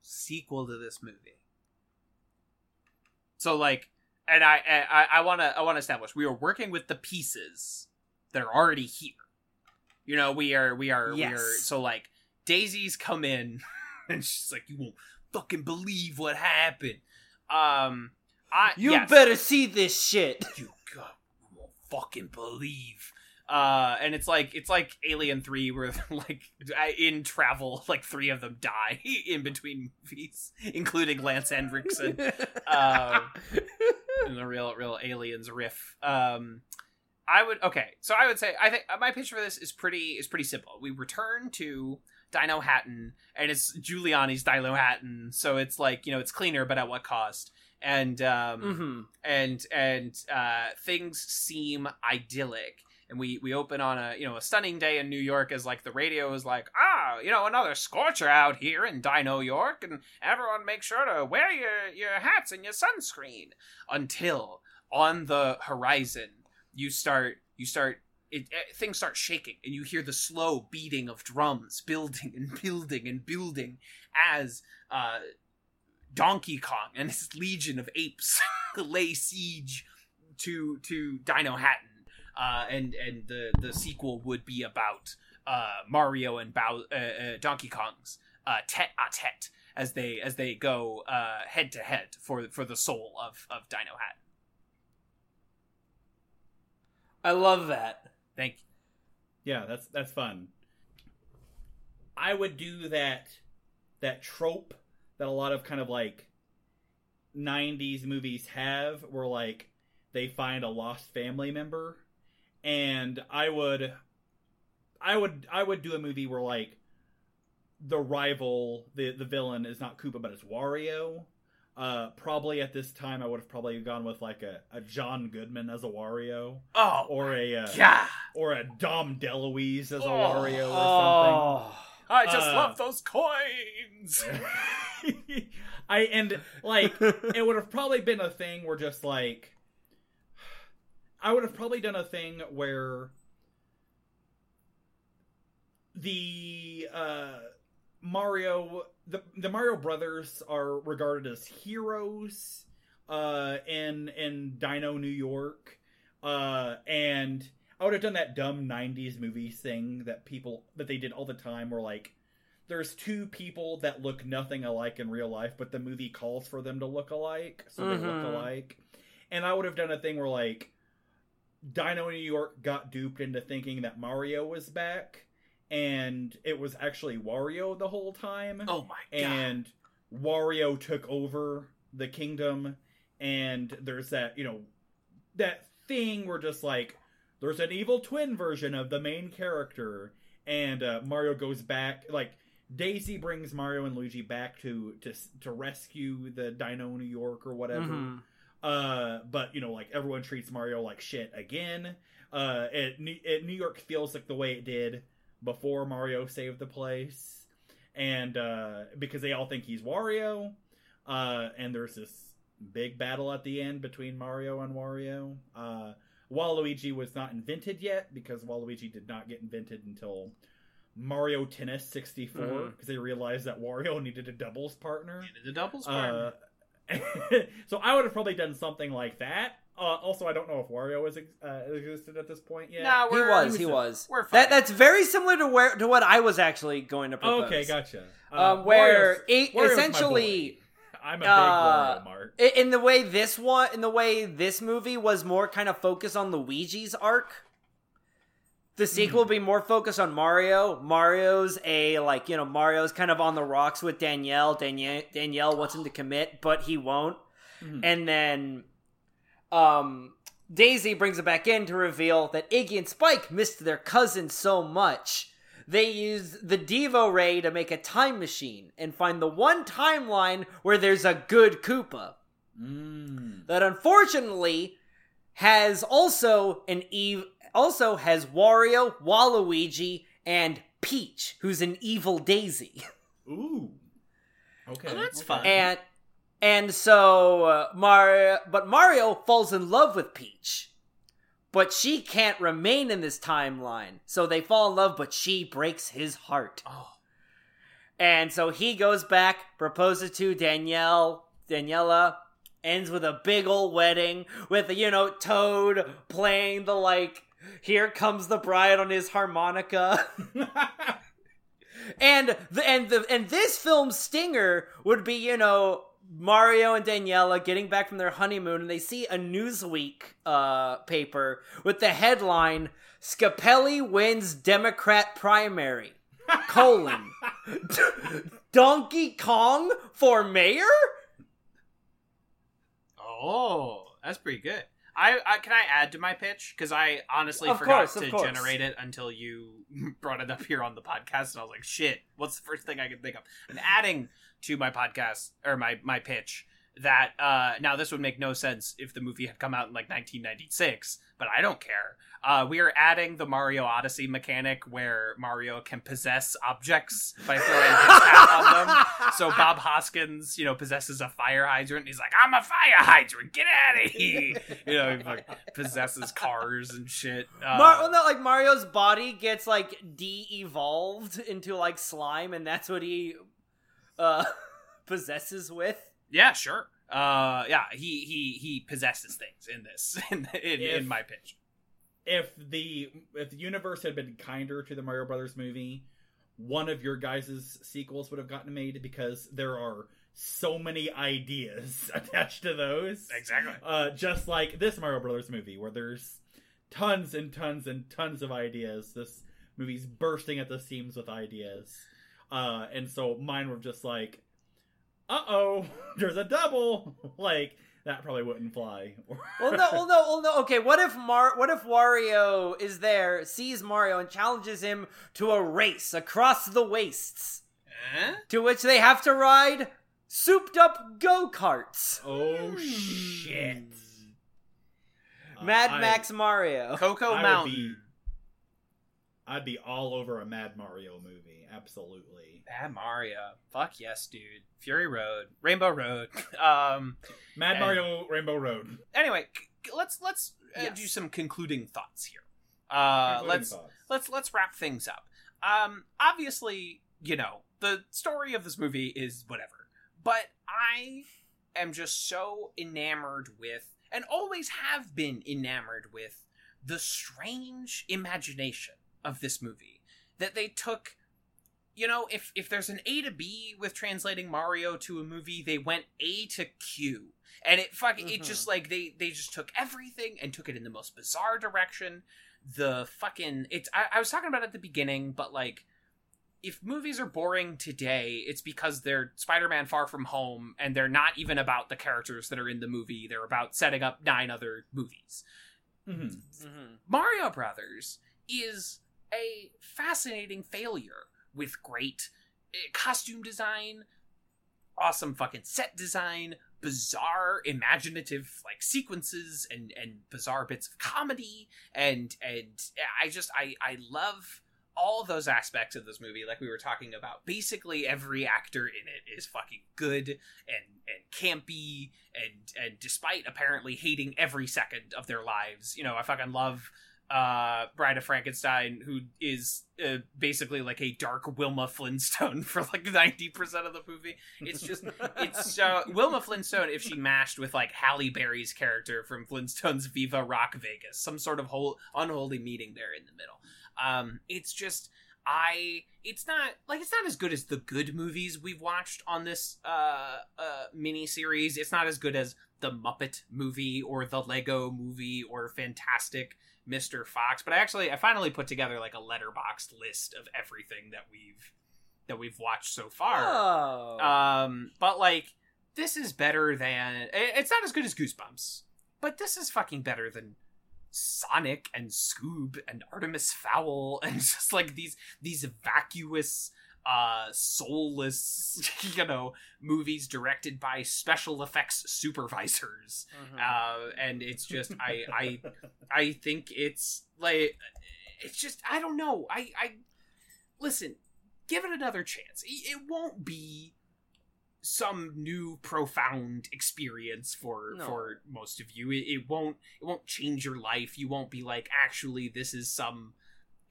sequel to this movie. So like, and I I I want to I want to establish we are working with the pieces that are already here. You know, we are we are we are so like Daisy's come in and she's like, you won't fucking believe what happened. Um, I You yes. better see this shit. you God, you won't fucking believe. Uh, and it's like it's like Alien Three, where like in travel, like three of them die in between movies, including Lance Henriksen Um, in the real real Aliens riff. Um, I would okay, so I would say I think my pitch for this is pretty is pretty simple. We return to Dinohattan, and it's Giuliani's Dinohattan, so it's like you know it's cleaner, but at what cost? And um, hmm and and uh, things seem idyllic. And we we open on a you know a stunning day in New York as like the radio is like ah you know another scorcher out here in Dino York and everyone make sure to wear your your hats and your sunscreen until on the horizon you start you start it, eh, things start shaking and you hear the slow beating of drums building and building and building as uh, Donkey Kong and his legion of apes lay siege to to Dinohattan, uh, and and the the sequel would be about uh, Mario and Bow- uh, uh, Donkey Kong's uh, tete a tete as they as they go head to head for for the soul of of Dinohattan. I love that. Thank you. Yeah, that's that's fun. I would do that that trope that a lot of kind of like 90s movies have where like they find a lost family member and I would I would I would do a movie where like the rival the the villain is not Koopa but it's Wario. Uh, probably at this time I would have probably gone with like a, a John Goodman as a Wario Oh, or a uh, God! or a Dom DeLuise as a Oh. Wario or Oh. I just uh, love those coins. I and like it would have probably been a thing where just like I would have probably done a thing where the uh Mario the the Mario brothers are regarded as heroes uh in in Dino New York uh and I would have done that dumb '90s movie thing that people that they did all the time, where like there's two people that look nothing alike in real life, but the movie calls for them to look alike, so they Mhm. look alike. And I would have done a thing where like Dino New York got duped into thinking that Mario was back, and it was actually Wario the whole time Oh my god. and Wario took over the kingdom, and there's that you know that thing where just like there's an evil twin version of the main character, and uh, Mario goes back like Daisy brings Mario and Luigi back to to to rescue the Dino New York or whatever. Mhm. Uh, but you know, like everyone treats Mario like shit again. Uh, it, it New York feels like the way it did before Mario saved the place, and uh, because they all think he's Wario, uh, and there's this big battle at the end between Mario and Wario. Uh, Waluigi was not invented yet because Waluigi did not get invented until Mario Tennis 64 because Mhm. they realized that Wario needed a doubles partner. the doubles Uh, so I would have probably done something like that. Uh, also, I don't know if Wario was ex- uh, existed at this point yet. Nah, He was, he was- was. we're fine. That that's very similar to where to what I was actually going to propose. okay, gotcha. Uh, Um, where Wario's- it, essentially. I'm a big uh, Wario mark. In the way this one in the way this movie was more kind of focused on Luigi's arc the sequel will be more focused on mario mario's a like you know mario's kind of on the rocks with danielle danielle, danielle wants him to commit but he won't Mhm. and then um daisy brings it back in to reveal that iggy and spike missed their cousin so much they use the devo ray to make a time machine and find the one timeline where there's a good koopa Mm. that unfortunately has also an Eve also has Wario, Waluigi, and Peach, who's an evil Daisy. Ooh. Okay. Oh, that's okay. fun. And and so uh, Mario but Mario falls in love with Peach. But she can't remain in this timeline. So they fall in love but she breaks his heart. Oh. And so he goes back, proposes to Danielle, Daniela, ends with a big old wedding with, you know, Toad playing the, like, here comes the bride on his harmonica. and the, and the, and this film's stinger would be, you know, Mario and Daniela getting back from their honeymoon and they see a Newsweek uh, paper with the headline Scapelli wins Democrat primary. Colon. Donkey Kong for mayor? Oh, that's pretty good. I, I can I add to my pitch because I honestly Of forgot course, to generate it until you brought it up here on the podcast, and I was like, "Shit, what's the first thing I can think of?" I'm adding to my podcast or my my pitch that uh, now this would make no sense if the movie had come out in like 1996, but I don't care. Uh, we are adding the Mario Odyssey mechanic where Mario can possess objects by throwing his hat on them. So Bob Hoskins, you know, possesses a fire hydrant. He's like, "I'm a fire hydrant. Get out of here!" You know, he like possesses cars and shit. Uh, Mar- well, no, like Mario's body gets like de-evolved into like slime, and that's what he uh possesses with. yeah, sure. Uh, yeah, he he he possesses things in this in in, If- in my pitch. if the if the universe had been kinder to the Mario Brothers movie, one of your guys' sequels would have gotten made because there are so many ideas attached to those. Exactly. Uh, just like this Mario Brothers movie, where there's tons and tons and tons of ideas. This movie's bursting at the seams with ideas. Uh, and so mine were just like, uh oh, there's a double. like, that probably wouldn't fly. Well, no, well, no, well, no. Okay, what if Mar? What if Wario is there, sees Mario, and challenges him to a race across the wastes, Eh? to which they have to ride souped-up go karts? Oh shit! Uh, Mad I- Max Mario. Choco I Mountain. be- I'd be all over a Mad Mario movie. Absolutely. Bad Mario. Fuck yes, dude. Fury Road, Rainbow Road. Um. Mad And- Mario Rainbow Road. Anyway, c- let's let's uh, Yes. do some concluding thoughts here. Uh, Concluding let's thoughts. let's let's wrap things up. Um, obviously, you know the story of this movie is whatever, but I am just so enamored with, and always have been enamored with, the strange imagination of this movie that they took you know, if if there's an A to B with translating Mario to a movie, they went A to Q. And it fucking it Mhm. just like they they just took everything and took it in the most bizarre direction. The fucking it's I, I was talking about it at the beginning, but like if movies are boring today, it's because they're Spider-Man Far From Home and they're not even about the characters that are in the movie. They're about setting up nine other movies. Mhm. Mhm. Mario Brothers is a fascinating failure with great eh, costume design, awesome fucking set design, bizarre imaginative like sequences and and bizarre bits of comedy and and I just I I love all those aspects of this movie. Like we were talking about basically every actor in it is fucking good and and campy and and despite apparently hating every second of their lives. You know i fucking love uh bride of frankenstein who is uh, basically like a dark wilma flintstone for like 90% of the movie. It's just it's uh, wilma flintstone if she mashed with like halle berry's character from flintstones viva rock vegas some sort of whole unholy meeting there in the middle. Um it's just I it's not like it's not as good as the good movies we've watched on this uh uh mini series. It's not as good as the Muppet movie or the Lego movie or Fantastic Mr. Fox, but I actually I finally put together like a Letterboxd list of everything that we've that we've watched so far. Oh. Um but like this is better than it's not as good as Goosebumps, but this is fucking better than Sonic and Scoob and Artemis Fowl and just like these these vacuous uh soulless you know movies directed by special effects supervisors. Mhm. uh and it's just i i i think it's like it's just i don't know. I i listen give it another chance. It won't be some new profound experience for No. for most of you. It, it won't it won't change your life. You won't be like actually this is some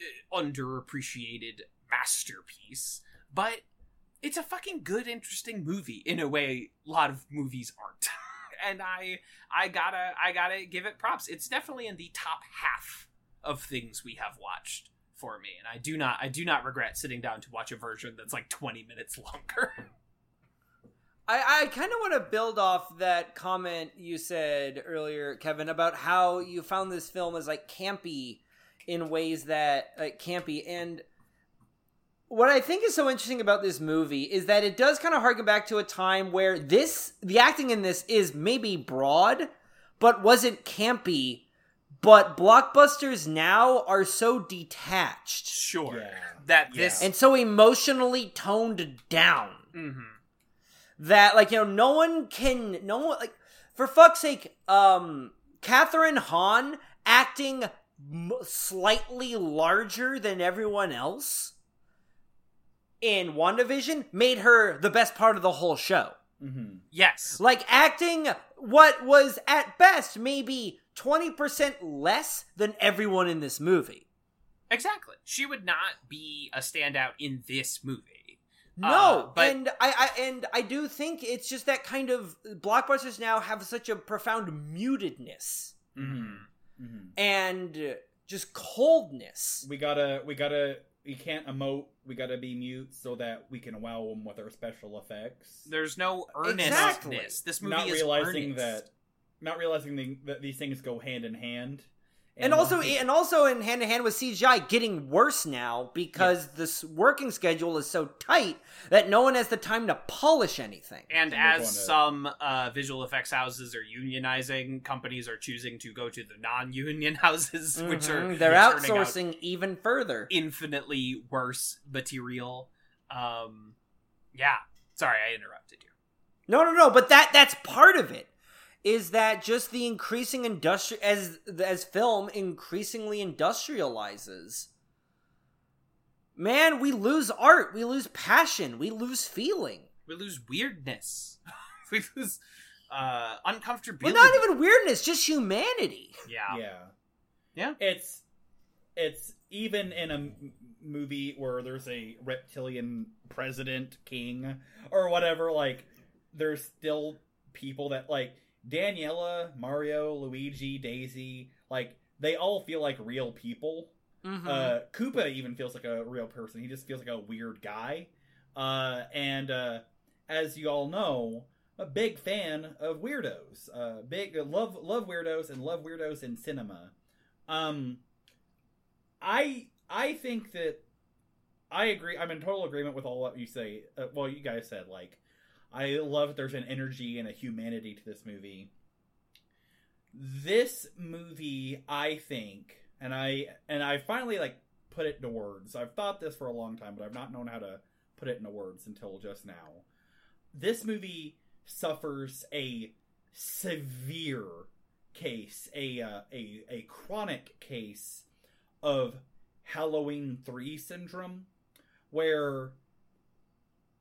uh, underappreciated masterpiece. But it's a fucking good interesting movie in a way a lot of movies aren't. And i i gotta i gotta give it props. It's definitely in the top half of things we have watched for me. And i do not i do not regret sitting down to watch a version that's like 20 minutes longer I, I kind of want to build off that comment you said earlier, Kevin, about how you found this film as like campy in ways that like campy. And what I think is so interesting about this movie is that it does kind of harken back to a time where this the acting in this is maybe broad, but wasn't campy. But blockbusters now are so detached sure Yeah. that Yeah. this and so emotionally toned down Mhm. That like you know no one can no one like for fuck's sake um kathryn hahn acting m- slightly larger than everyone else in wandavision made her the best part of the whole show. Mhm. yes. Like acting what was at best maybe 20% less than everyone in this movie. Exactly. She would not be a standout in this movie No, Uh, but- and I, I and I do think it's just that kind of blockbusters now have such a profound mutedness Mhm. Mhm. and just coldness. We gotta, we gotta, we can't emote. We gotta be mute so that we can wow them with our special effects. there's no earnestness Exactly. this movie is not is realizing earnest. that, not realizing the, that these things go hand in hand. And also, and also in hand to hand with CGI, getting worse now because this working schedule is so tight that no one has the time to polish anything. And And as to- some uh, visual effects houses are unionizing, companies are choosing to go to the non-union houses, which are Mhm, they're turning out outsourcing even further. infinitely worse material. Um, yeah, sorry, I interrupted you. No, no, no. But that that's part of it. Is that just the increasing industri as as film increasingly industrializes? Man, we lose art, we lose passion, we lose feeling. We lose weirdness. we lose uh, uncomfortability. Well, not even weirdness, just humanity. Yeah. yeah, Yeah. It's, it's even in a m- movie where there's a reptilian president, king, or whatever. Like, there's still people that like Daniela, Mario, Luigi, Daisy. Like, they all feel like real people. Mhm. Uh, Koopa even feels like a real person. He just feels like a weird guy. Uh, and uh, as you all know, a big fan of weirdos. Uh, big love love weirdos and love weirdos in cinema. Um, I I think that I agree. I'm in total agreement with all what you say. Uh, well, you guys said like I love that there's an energy and a humanity to this movie. This movie, I think, and I and I finally like put it into words. I've thought this for a long time, but I've not known how to put it into words until just now. This movie suffers a severe case, a uh, a a chronic case of Halloween 3 syndrome where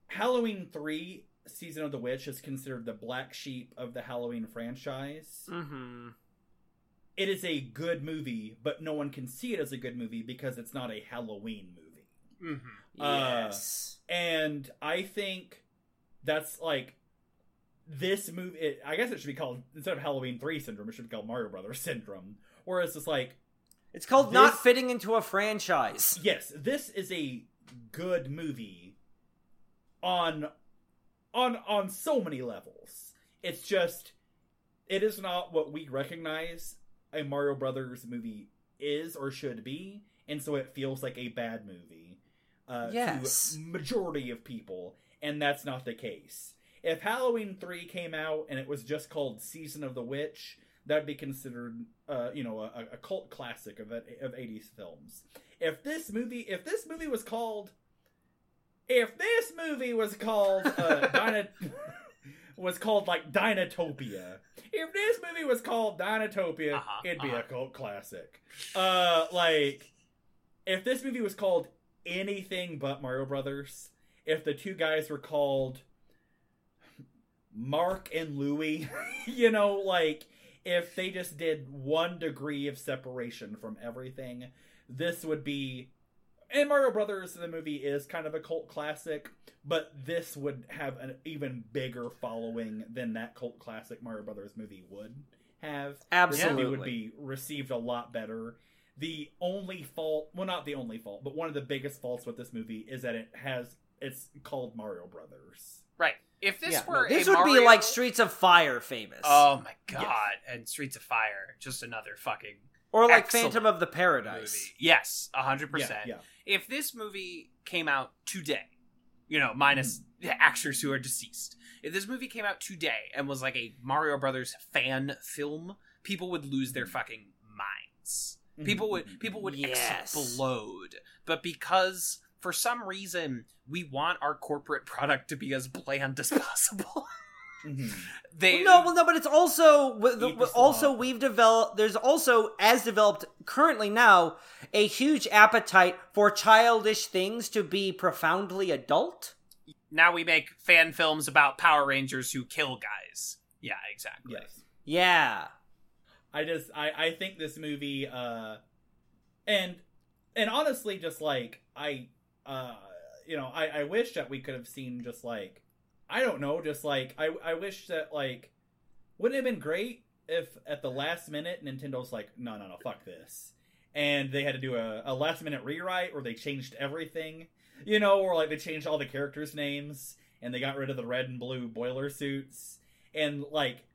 Halloween 3 Season of the Witch is considered the black sheep of the Halloween franchise. Mhm. It is a good movie, but no one can see it as a good movie because it's not a Halloween movie. Mm-hmm. Uh, Yes. And I think that's like this movie. It, I guess it should be called instead of Halloween Three Syndrome, it should be called Mario Brothers Syndrome. Whereas it's like, it's called this- not fitting into a franchise. yes, this is a good movie on on on so many levels. It's just it is not what we recognize a Mario Brothers movie is or should be, and so it feels like a bad movie uh, Yes. to majority of people, and that's not the case. If Halloween three came out and it was just called Season of the Witch, that'd be considered, uh, you know, a, a cult classic of of eighties films. If this movie, if this movie was called, if this movie was called uh, Dyna, was called like Dinotopia. If this movie was called Dinotopia, Uh-huh, it'd be uh-huh. a cult classic. Uh, like if this movie was called anything but Mario Brothers, if the two guys were called Mark and Louie, you know, like if they just did one degree of separation from everything, this would be. And Mario Brothers, the movie, is kind of a cult classic, but this would have an even bigger following than that cult classic Mario Brothers movie would have. This movie would be received a lot better. The only fault, well, not the only fault, but one of the biggest faults with this movie is that it has, it's called Mario Brothers. Right. If this Yeah, no, were this a would Mario... be like Streets of Fire famous. Oh my god! Yes. And Streets of Fire, just another fucking or like excellent Phantom of the Paradise. movie. Yes, hundred Yeah, percent. yeah. If this movie came out today, you know, minus Mm-hmm. the actors who are deceased, if this movie came out today and was like a Mario Brothers fan film, people would lose their mm-hmm. fucking minds. Mm-hmm. People would mm-hmm. people would Yes. explode. But because for some reason we want our corporate product to be as bland as possible, Mhm. they no, well, no, but it's also the- also slop. we've developed. There's also as developed currently now a huge appetite for childish things to be profoundly adult. now we make fan films about Power Rangers who kill guys. Yeah, exactly. Yes. Yeah, I just I I think this movie uh and and honestly just like I uh you know I I wish that we could have seen just like I don't know just like I I wish that like wouldn't it have been great if at the last minute Nintendo's like no no no fuck this and they had to do a, a last minute rewrite or they changed everything you know or like they changed all the characters names and they got rid of the red and blue boiler suits and like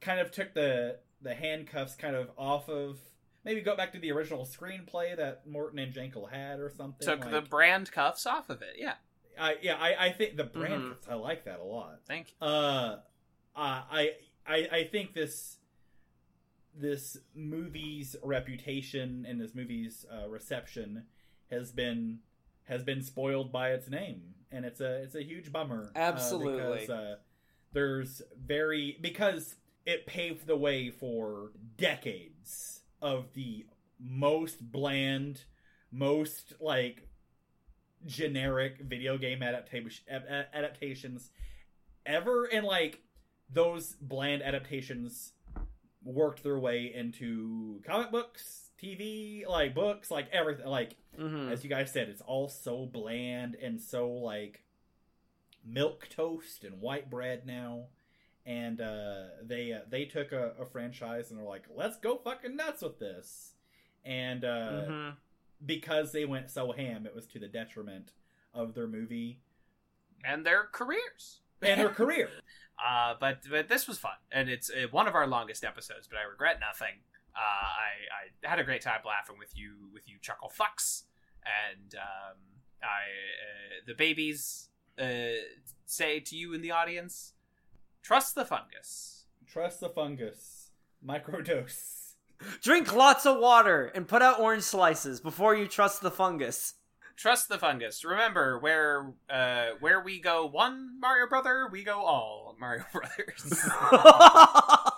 kind of took the the handcuffs kind of off of maybe go back to the original screenplay that Morton and Jankel had or something. Took like, the brand cuffs off of it. Yeah. I, yeah, I, I think the brand Mhm. I like that a lot. Thank you. Uh, I, I, I think this this movie's reputation and this movie's uh, reception has been has been spoiled by its name, and it's a it's a huge bummer. uh, Absolutely. because uh, there's very because it paved the way for decades of the most bland, most like generic video game adaptation adaptations ever and like those bland adaptations worked their way into comic books tv like books like everything like hmm as you guys said it's all so bland and so like milk toast and white bread now. And uh they uh, they took a, a franchise and they're like let's go fucking nuts with this. And uh hmm because they went so ham, it was to the detriment of their movie and their careers. and their career. Uh, but but this was fun, and it's uh, one of our longest episodes. But I regret nothing. Uh, I I had a great time laughing with you with you chuckle fucks, and um, I uh, the babies uh, say to you in the audience, trust the fungus. Trust the fungus. Microdose. Drink lots of water and put out orange slices before you trust the fungus. Trust the fungus. Remember where uh, where we go one Mario Brother, we go all Mario Brothers.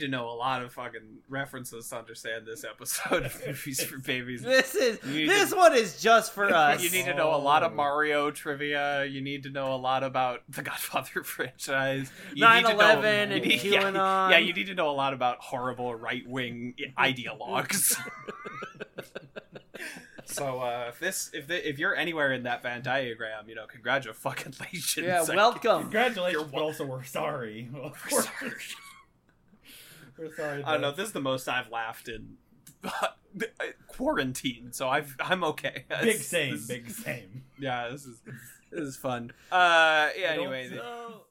need to know a lot of fucking references to understand this episode of Movies for Babies. this is this to- one is just for us. You need to know a lot of Oh. Mario trivia. You need to know a lot about the Godfather franchise. You need to know- 9/11 you and need- yeah, QAnon. Yeah, you need to know a lot about horrible right wing ideologues. so uh, if this if the, if you're anywhere in that Venn diagram, you know, congratulations. yeah, I- welcome. Congratulations, You're but also we're sorry. We're sorry. We're sorry. I don't know. This is the most I've laughed in quarantine, so I've I'm okay. Big This- same, this- big same. Yeah, this is this is fun. Uh, yeah. I don't Anyway, see- So,